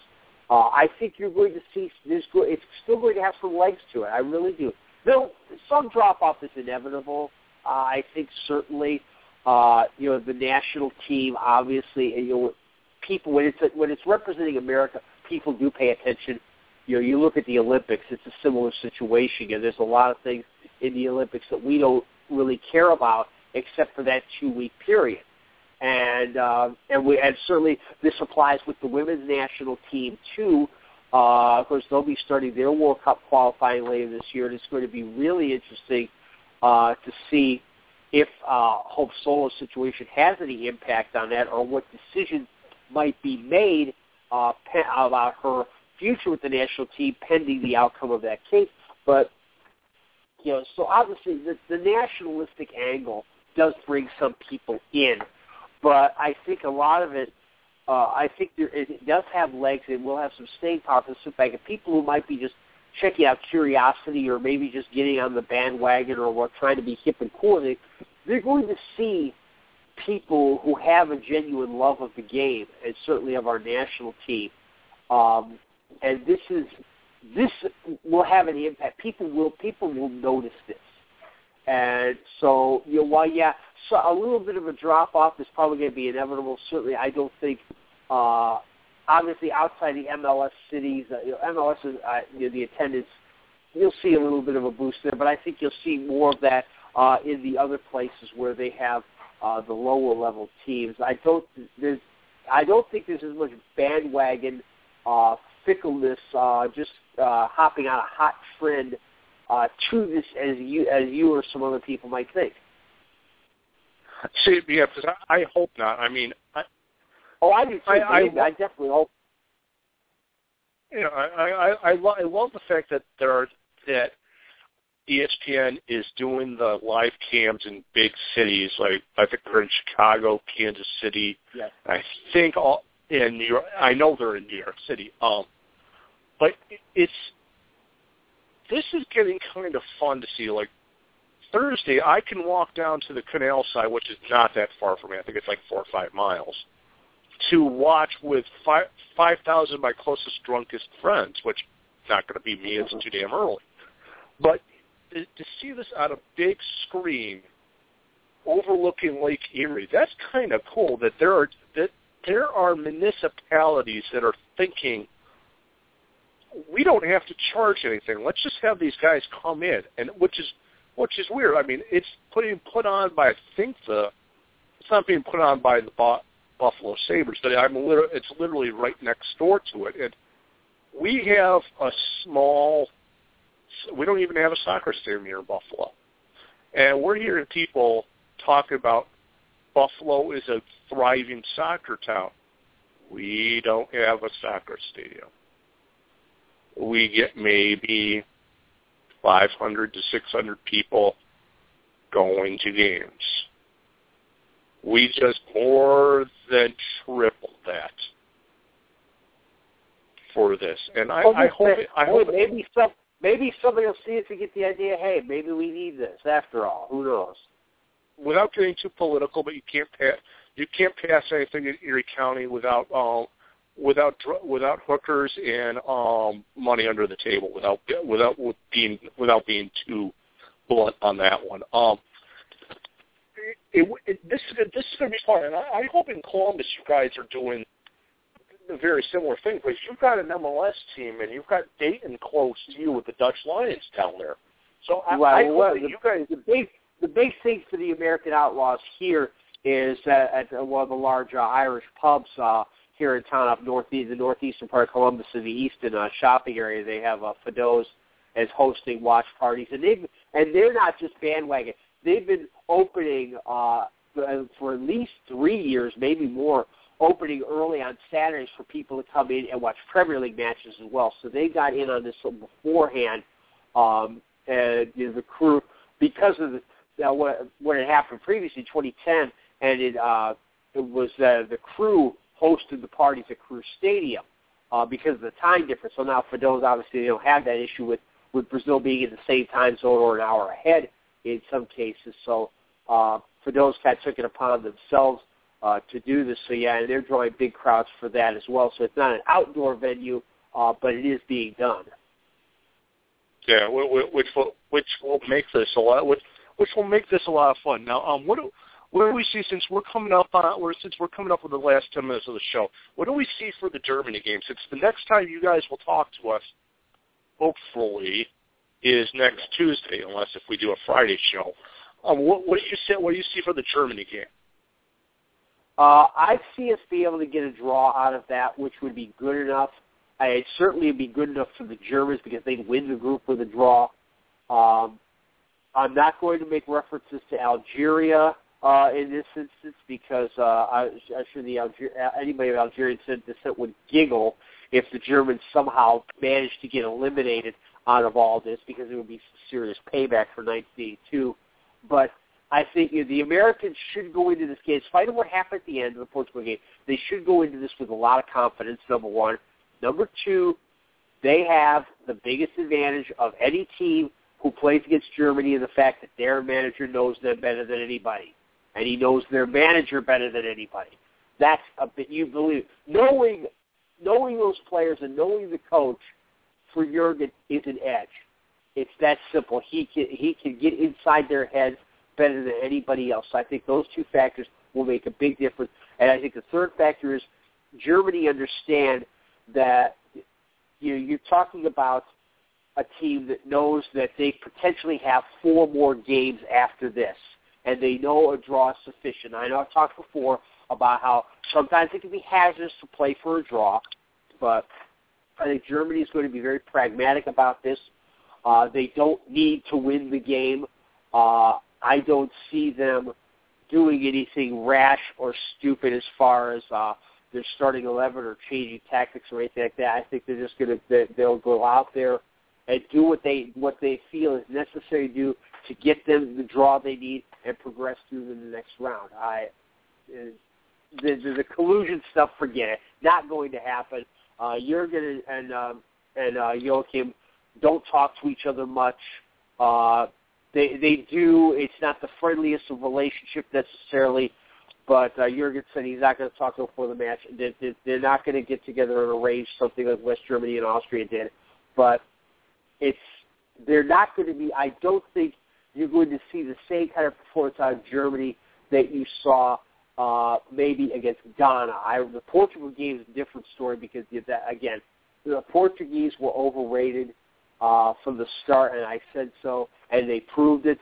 uh, I think you're going to see this. It's still going to have some legs to it. I really do. Now, some drop off is inevitable. Uh, I think certainly, uh, you know, the national team, obviously, you know, people when it's when it's representing America, people do pay attention. You know, you look at the Olympics; it's a similar situation. And there's a lot of things in the Olympics that we don't really care about, except for that two-week period. And uh, and we and certainly this applies with the women's national team too. Uh, of course, they'll be starting their World Cup qualifying later this year, and it's going to be really interesting uh, to see if uh, Hope Solo's situation has any impact on that, or what decisions might be made uh, pe- about her future with the national team pending the outcome of that case. But you know, so obviously the, the nationalistic angle does bring some people in, but I think a lot of it, uh, I think there, it does have legs and will have some staying power the simple fact that people who might be just checking out curiosity or maybe just getting on the bandwagon or what, trying to be hip and cool, they, they're going to see people who have a genuine love of the game and certainly of our national team. Um, and this is this will have an impact. People will people will notice this. And so, you know, while yeah, so a little bit of a drop off is probably going to be inevitable. Certainly, I don't think uh, obviously outside the MLS cities, uh, you know, MLS is uh, you know, the attendance. You'll see a little bit of a boost there, but I think you'll see more of that uh, in the other places where they have uh, the lower level teams. I don't there's I don't think there's as much bandwagon uh, fickleness, uh, just uh, hopping on a hot trend uh, to this as you as you or some other people might think. See, yeah, because I, I hope not. I mean, Oh, I do too. I, I, I definitely hope. You know, I I I, lo- I love the fact that there are that ESPN is doing the live cams in big cities like I think they're in Chicago, Kansas City. Yes. I think all in New York. I know they're in New York City. Um, but it's this is getting kind of fun to see. Like Thursday, I can walk down to the canal side, which is not that far from me. I think it's like four or five miles to watch with five five thousand of my closest drunkest friends, which not going to be me. It's too damn early. But to, to see this on a big screen overlooking Lake Erie, that's kind of cool. That there are that there are municipalities that are thinking we don't have to charge anything. Let's just have these guys come in, and which is which is weird. I mean, it's putting put on by I think the it's not being put on by the Buffalo Sabres, but I'm literally, it's literally right next door to it. And we have a small, we don't even have a soccer stadium here in Buffalo. And we're hearing people talk about Buffalo is a thriving soccer town. We don't have a soccer stadium. We get maybe 500 to 600 people going to games we just more than tripled that for this. And I, I hope it, I hope maybe some maybe somebody will see it to get the idea. Hey, maybe we need this after all. Who knows? Without getting too political, but you can't pass you can't pass anything in Erie County without uh, without without hookers and um, money under the table, without without being without being too blunt on that one. Um, it, it, this is this is going to be fun, and I, I hope in Columbus you guys are doing a very similar thing. But you've got an MLS team, and you've got Dayton close to you with the Dutch Lions down there. So I, well, I well, hope the, you guys. The big the big thing for the American Outlaws here is that at one of the large uh, Irish pubs uh, here in town, up northeast, the northeastern part of Columbus, in the eastern uh, shopping area, they have uh, Fido's as hosting watch parties, and they and they're not just bandwagon. They've been opening uh, for at least three years, maybe more, opening early on Saturdays for people to come in and watch Premier League matches as well. So they got in on this beforehand, um, and you know, the crew because of the, uh, what what had happened previously, 2010, and it uh, it was uh, the crew hosted the parties at Crew Stadium uh, because of the time difference. So now for those obviously they don't have that issue with with Brazil being in the same time zone or an hour ahead in some cases. So uh, for those cats took it upon themselves uh, to do this. So yeah, and they're drawing big crowds for that as well. So it's not an outdoor venue, uh, but it is being done. Yeah, which will which will make this a lot which which will make this a lot of fun. Now, um, what do what do we see since we're coming up on or since we're coming up with the last ten minutes of the show? What do we see for the Germany game? Since the next time you guys will talk to us, hopefully, is next Tuesday, unless if we do a Friday show. Um, what, what do you see? What do you see for the Germany game? Uh, I see us be able to get a draw out of that, which would be good enough. Uh, it certainly would be good enough for the Germans because they'd win the group with a draw. Um, I'm not going to make references to Algeria uh, in this instance because uh, I, I'm sure the Alger- anybody of Algerian descent would giggle if the Germans somehow managed to get eliminated out of all this because it would be serious payback for 1982. But I think you know, the Americans should go into this game, despite what happened at the end of the Portugal game, they should go into this with a lot of confidence, number one. Number two, they have the biggest advantage of any team who plays against Germany in the fact that their manager knows them better than anybody. And he knows their manager better than anybody. That's a bit you believe. Knowing knowing those players and knowing the coach for Jurgen is an edge. It's that simple. He can he can get inside their heads better than anybody else. I think those two factors will make a big difference. And I think the third factor is Germany understand that you know, you're talking about a team that knows that they potentially have four more games after this, and they know a draw is sufficient. I know I've talked before about how sometimes it can be hazardous to play for a draw, but I think Germany is going to be very pragmatic about this. Uh, they don't need to win the game. Uh, I don't see them doing anything rash or stupid as far as uh, their starting eleven or changing tactics or anything like that. I think they're just going to they'll go out there and do what they what they feel is necessary to do to get them the draw they need and progress through to the next round. I the, the, the collusion stuff, forget it. Not going to happen. Uh, Jurgen and and, um, and uh, Joachim don't talk to each other much. Uh, they they do. It's not the friendliest of relationship necessarily, but uh, Jurgen said he's not going to talk before the match. They, they, they're not going to get together and arrange something like West Germany and Austria did. But it's they're not going to be. I don't think you're going to see the same kind of performance out of Germany that you saw uh, maybe against Ghana. I, the Portugal game is a different story because that, again, the Portuguese were overrated uh, from the start, and I said so, and they proved it.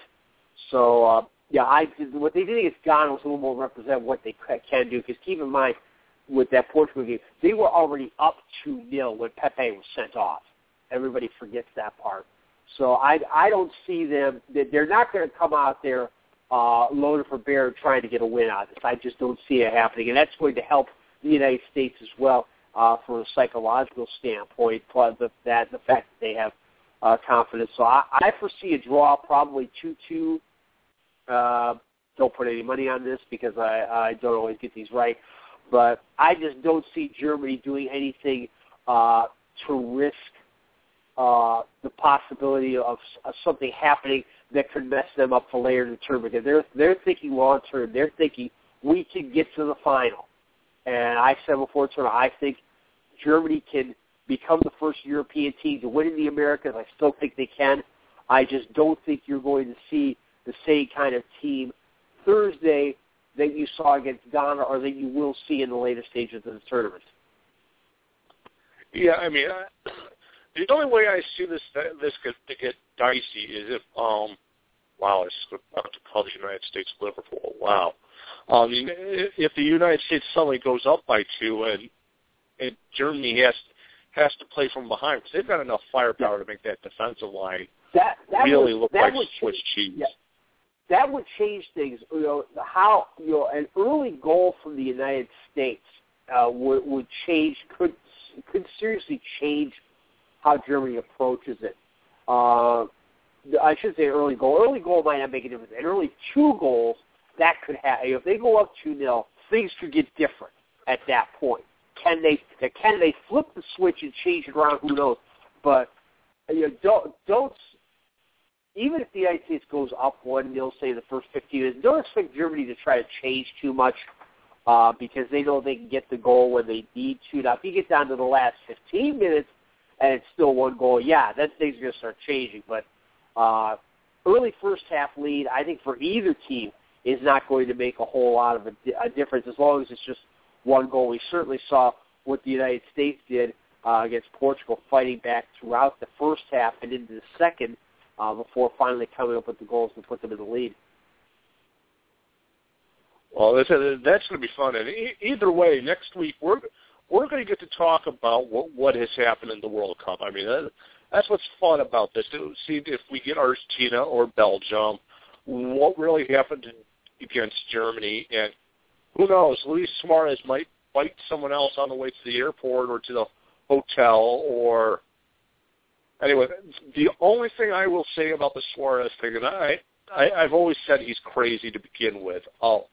So uh, yeah, I what they did against Ghana was a little more represent what they can do. Because keep in mind, with that Portugal game, they were already up two nil when Pepe was sent off. Everybody forgets that part. So I I don't see them. They're not going to come out there uh, loaded for bear trying to get a win out of this. I just don't see it happening, and that's going to help the United States as well uh, from a psychological standpoint. Plus the, that the fact that they have uh, confidence. So I, I foresee a draw, probably two-two. Uh, don't put any money on this because I, I don't always get these right, but I just don't see Germany doing anything uh, to risk uh, the possibility of, of something happening that could mess them up for later in the tournament. Because they're they're thinking long term. They're thinking we can get to the final. And I said before tournament, I think Germany can become the first European team to win in the Americas. I still think they can. I just don't think you're going to see the same kind of team Thursday that you saw against Ghana or that you will see in the later stages of the tournament. Yeah, I mean, I, the only way I see this this could to get dicey is if um, wow, it's about to call the United States Liverpool. Wow, um, if the United States suddenly goes up by two and and Germany has has to play from behind because they've got enough firepower to make that defensive line that, that really would, look that like would Swiss cheese. Yeah, that would change things. You know how you know an early goal from the United States uh, would would change could could seriously change how Germany approaches it. Uh, I should say early goal. Early goal might not make a difference. An early two goals that could have. If they go up two 0 things could get different at that point. Can they can they flip the switch and change it around? Who knows? But you know, don't don't even if the United States goes up one nil, say the first fifteen minutes, don't expect Germany to try to change too much uh, because they know they can get the goal when they need to. Now, if you get down to the last fifteen minutes and it's still one goal, yeah, then things are going to start changing. But uh, early first half lead, I think for either team is not going to make a whole lot of a, a difference as long as it's just one goal. We certainly saw what the United States did uh, against Portugal, fighting back throughout the first half and into the second uh, before finally coming up with the goals to put them in the lead. Well, that's, that's going to be fun. And either way, next week we're we're going to get to talk about what what has happened in the World Cup. I mean, that, that's what's fun about this. To see if we get Argentina or Belgium, what really happened against Germany, and who knows? Luis Suarez might bite someone else on the way to the airport or to the hotel or anyway. The only thing I will say about the Suarez thing, and I, I I've always said he's crazy to begin with. Oh,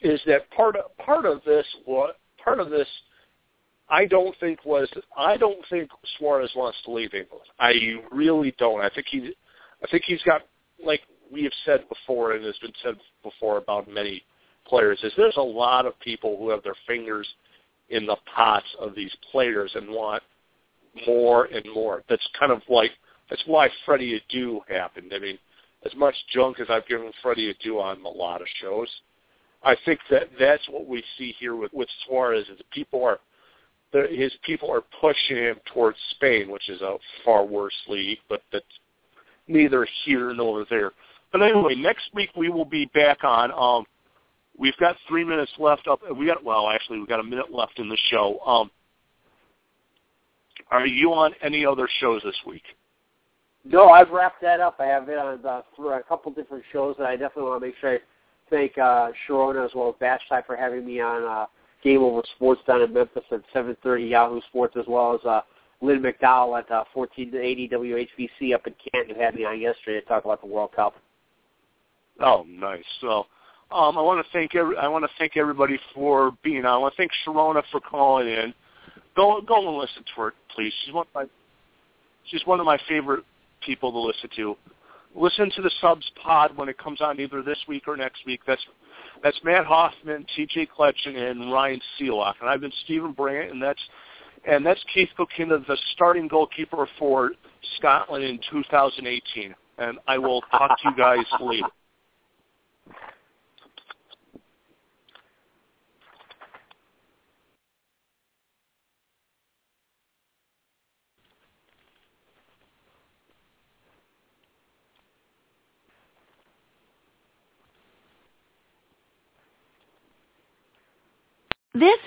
is that part of part of this? What part of this? I don't think was I don't think Suarez wants to leave England. I really don't. I think he, I think he's got like we have said before, and has been said before about many players is there's a lot of people who have their fingers in the pots of these players and want more and more. That's kind of like that's why Freddie Adu happened. I mean, as much junk as I've given Freddie Adu on a lot of shows, I think that that's what we see here with with Suarez. Is people are his people are pushing him towards Spain, which is a far worse league, but that's neither here nor there. But anyway, next week we will be back on. Um, We've got three minutes left up. We got well, actually, we've got a minute left in the show. Um, are you on any other shows this week? No, I've wrapped that up. I have been on uh, a couple different shows, and I definitely want to make sure I thank uh, Sharona as well as Bash Type for having me on uh, Game Over Sports down in Memphis at 7:30 Yahoo Sports, as well as uh, Lynn McDowell at uh, 1480 WHBC up in Canton, who had me on yesterday to talk about the World Cup. Oh, nice. So um, I want to thank every, I want to thank everybody for being on. I want to thank Sharona for calling in. Go go and listen to her, please. She's one of my she's one of my favorite people to listen to. Listen to the subs pod when it comes on either this week or next week. That's that's Matt Hoffman, T.J. Kletchen, and Ryan Seelock. And I've been Stephen Brandt, and that's and that's Keith Kokina, the starting goalkeeper for Scotland in 2018. And I will talk to you guys later. This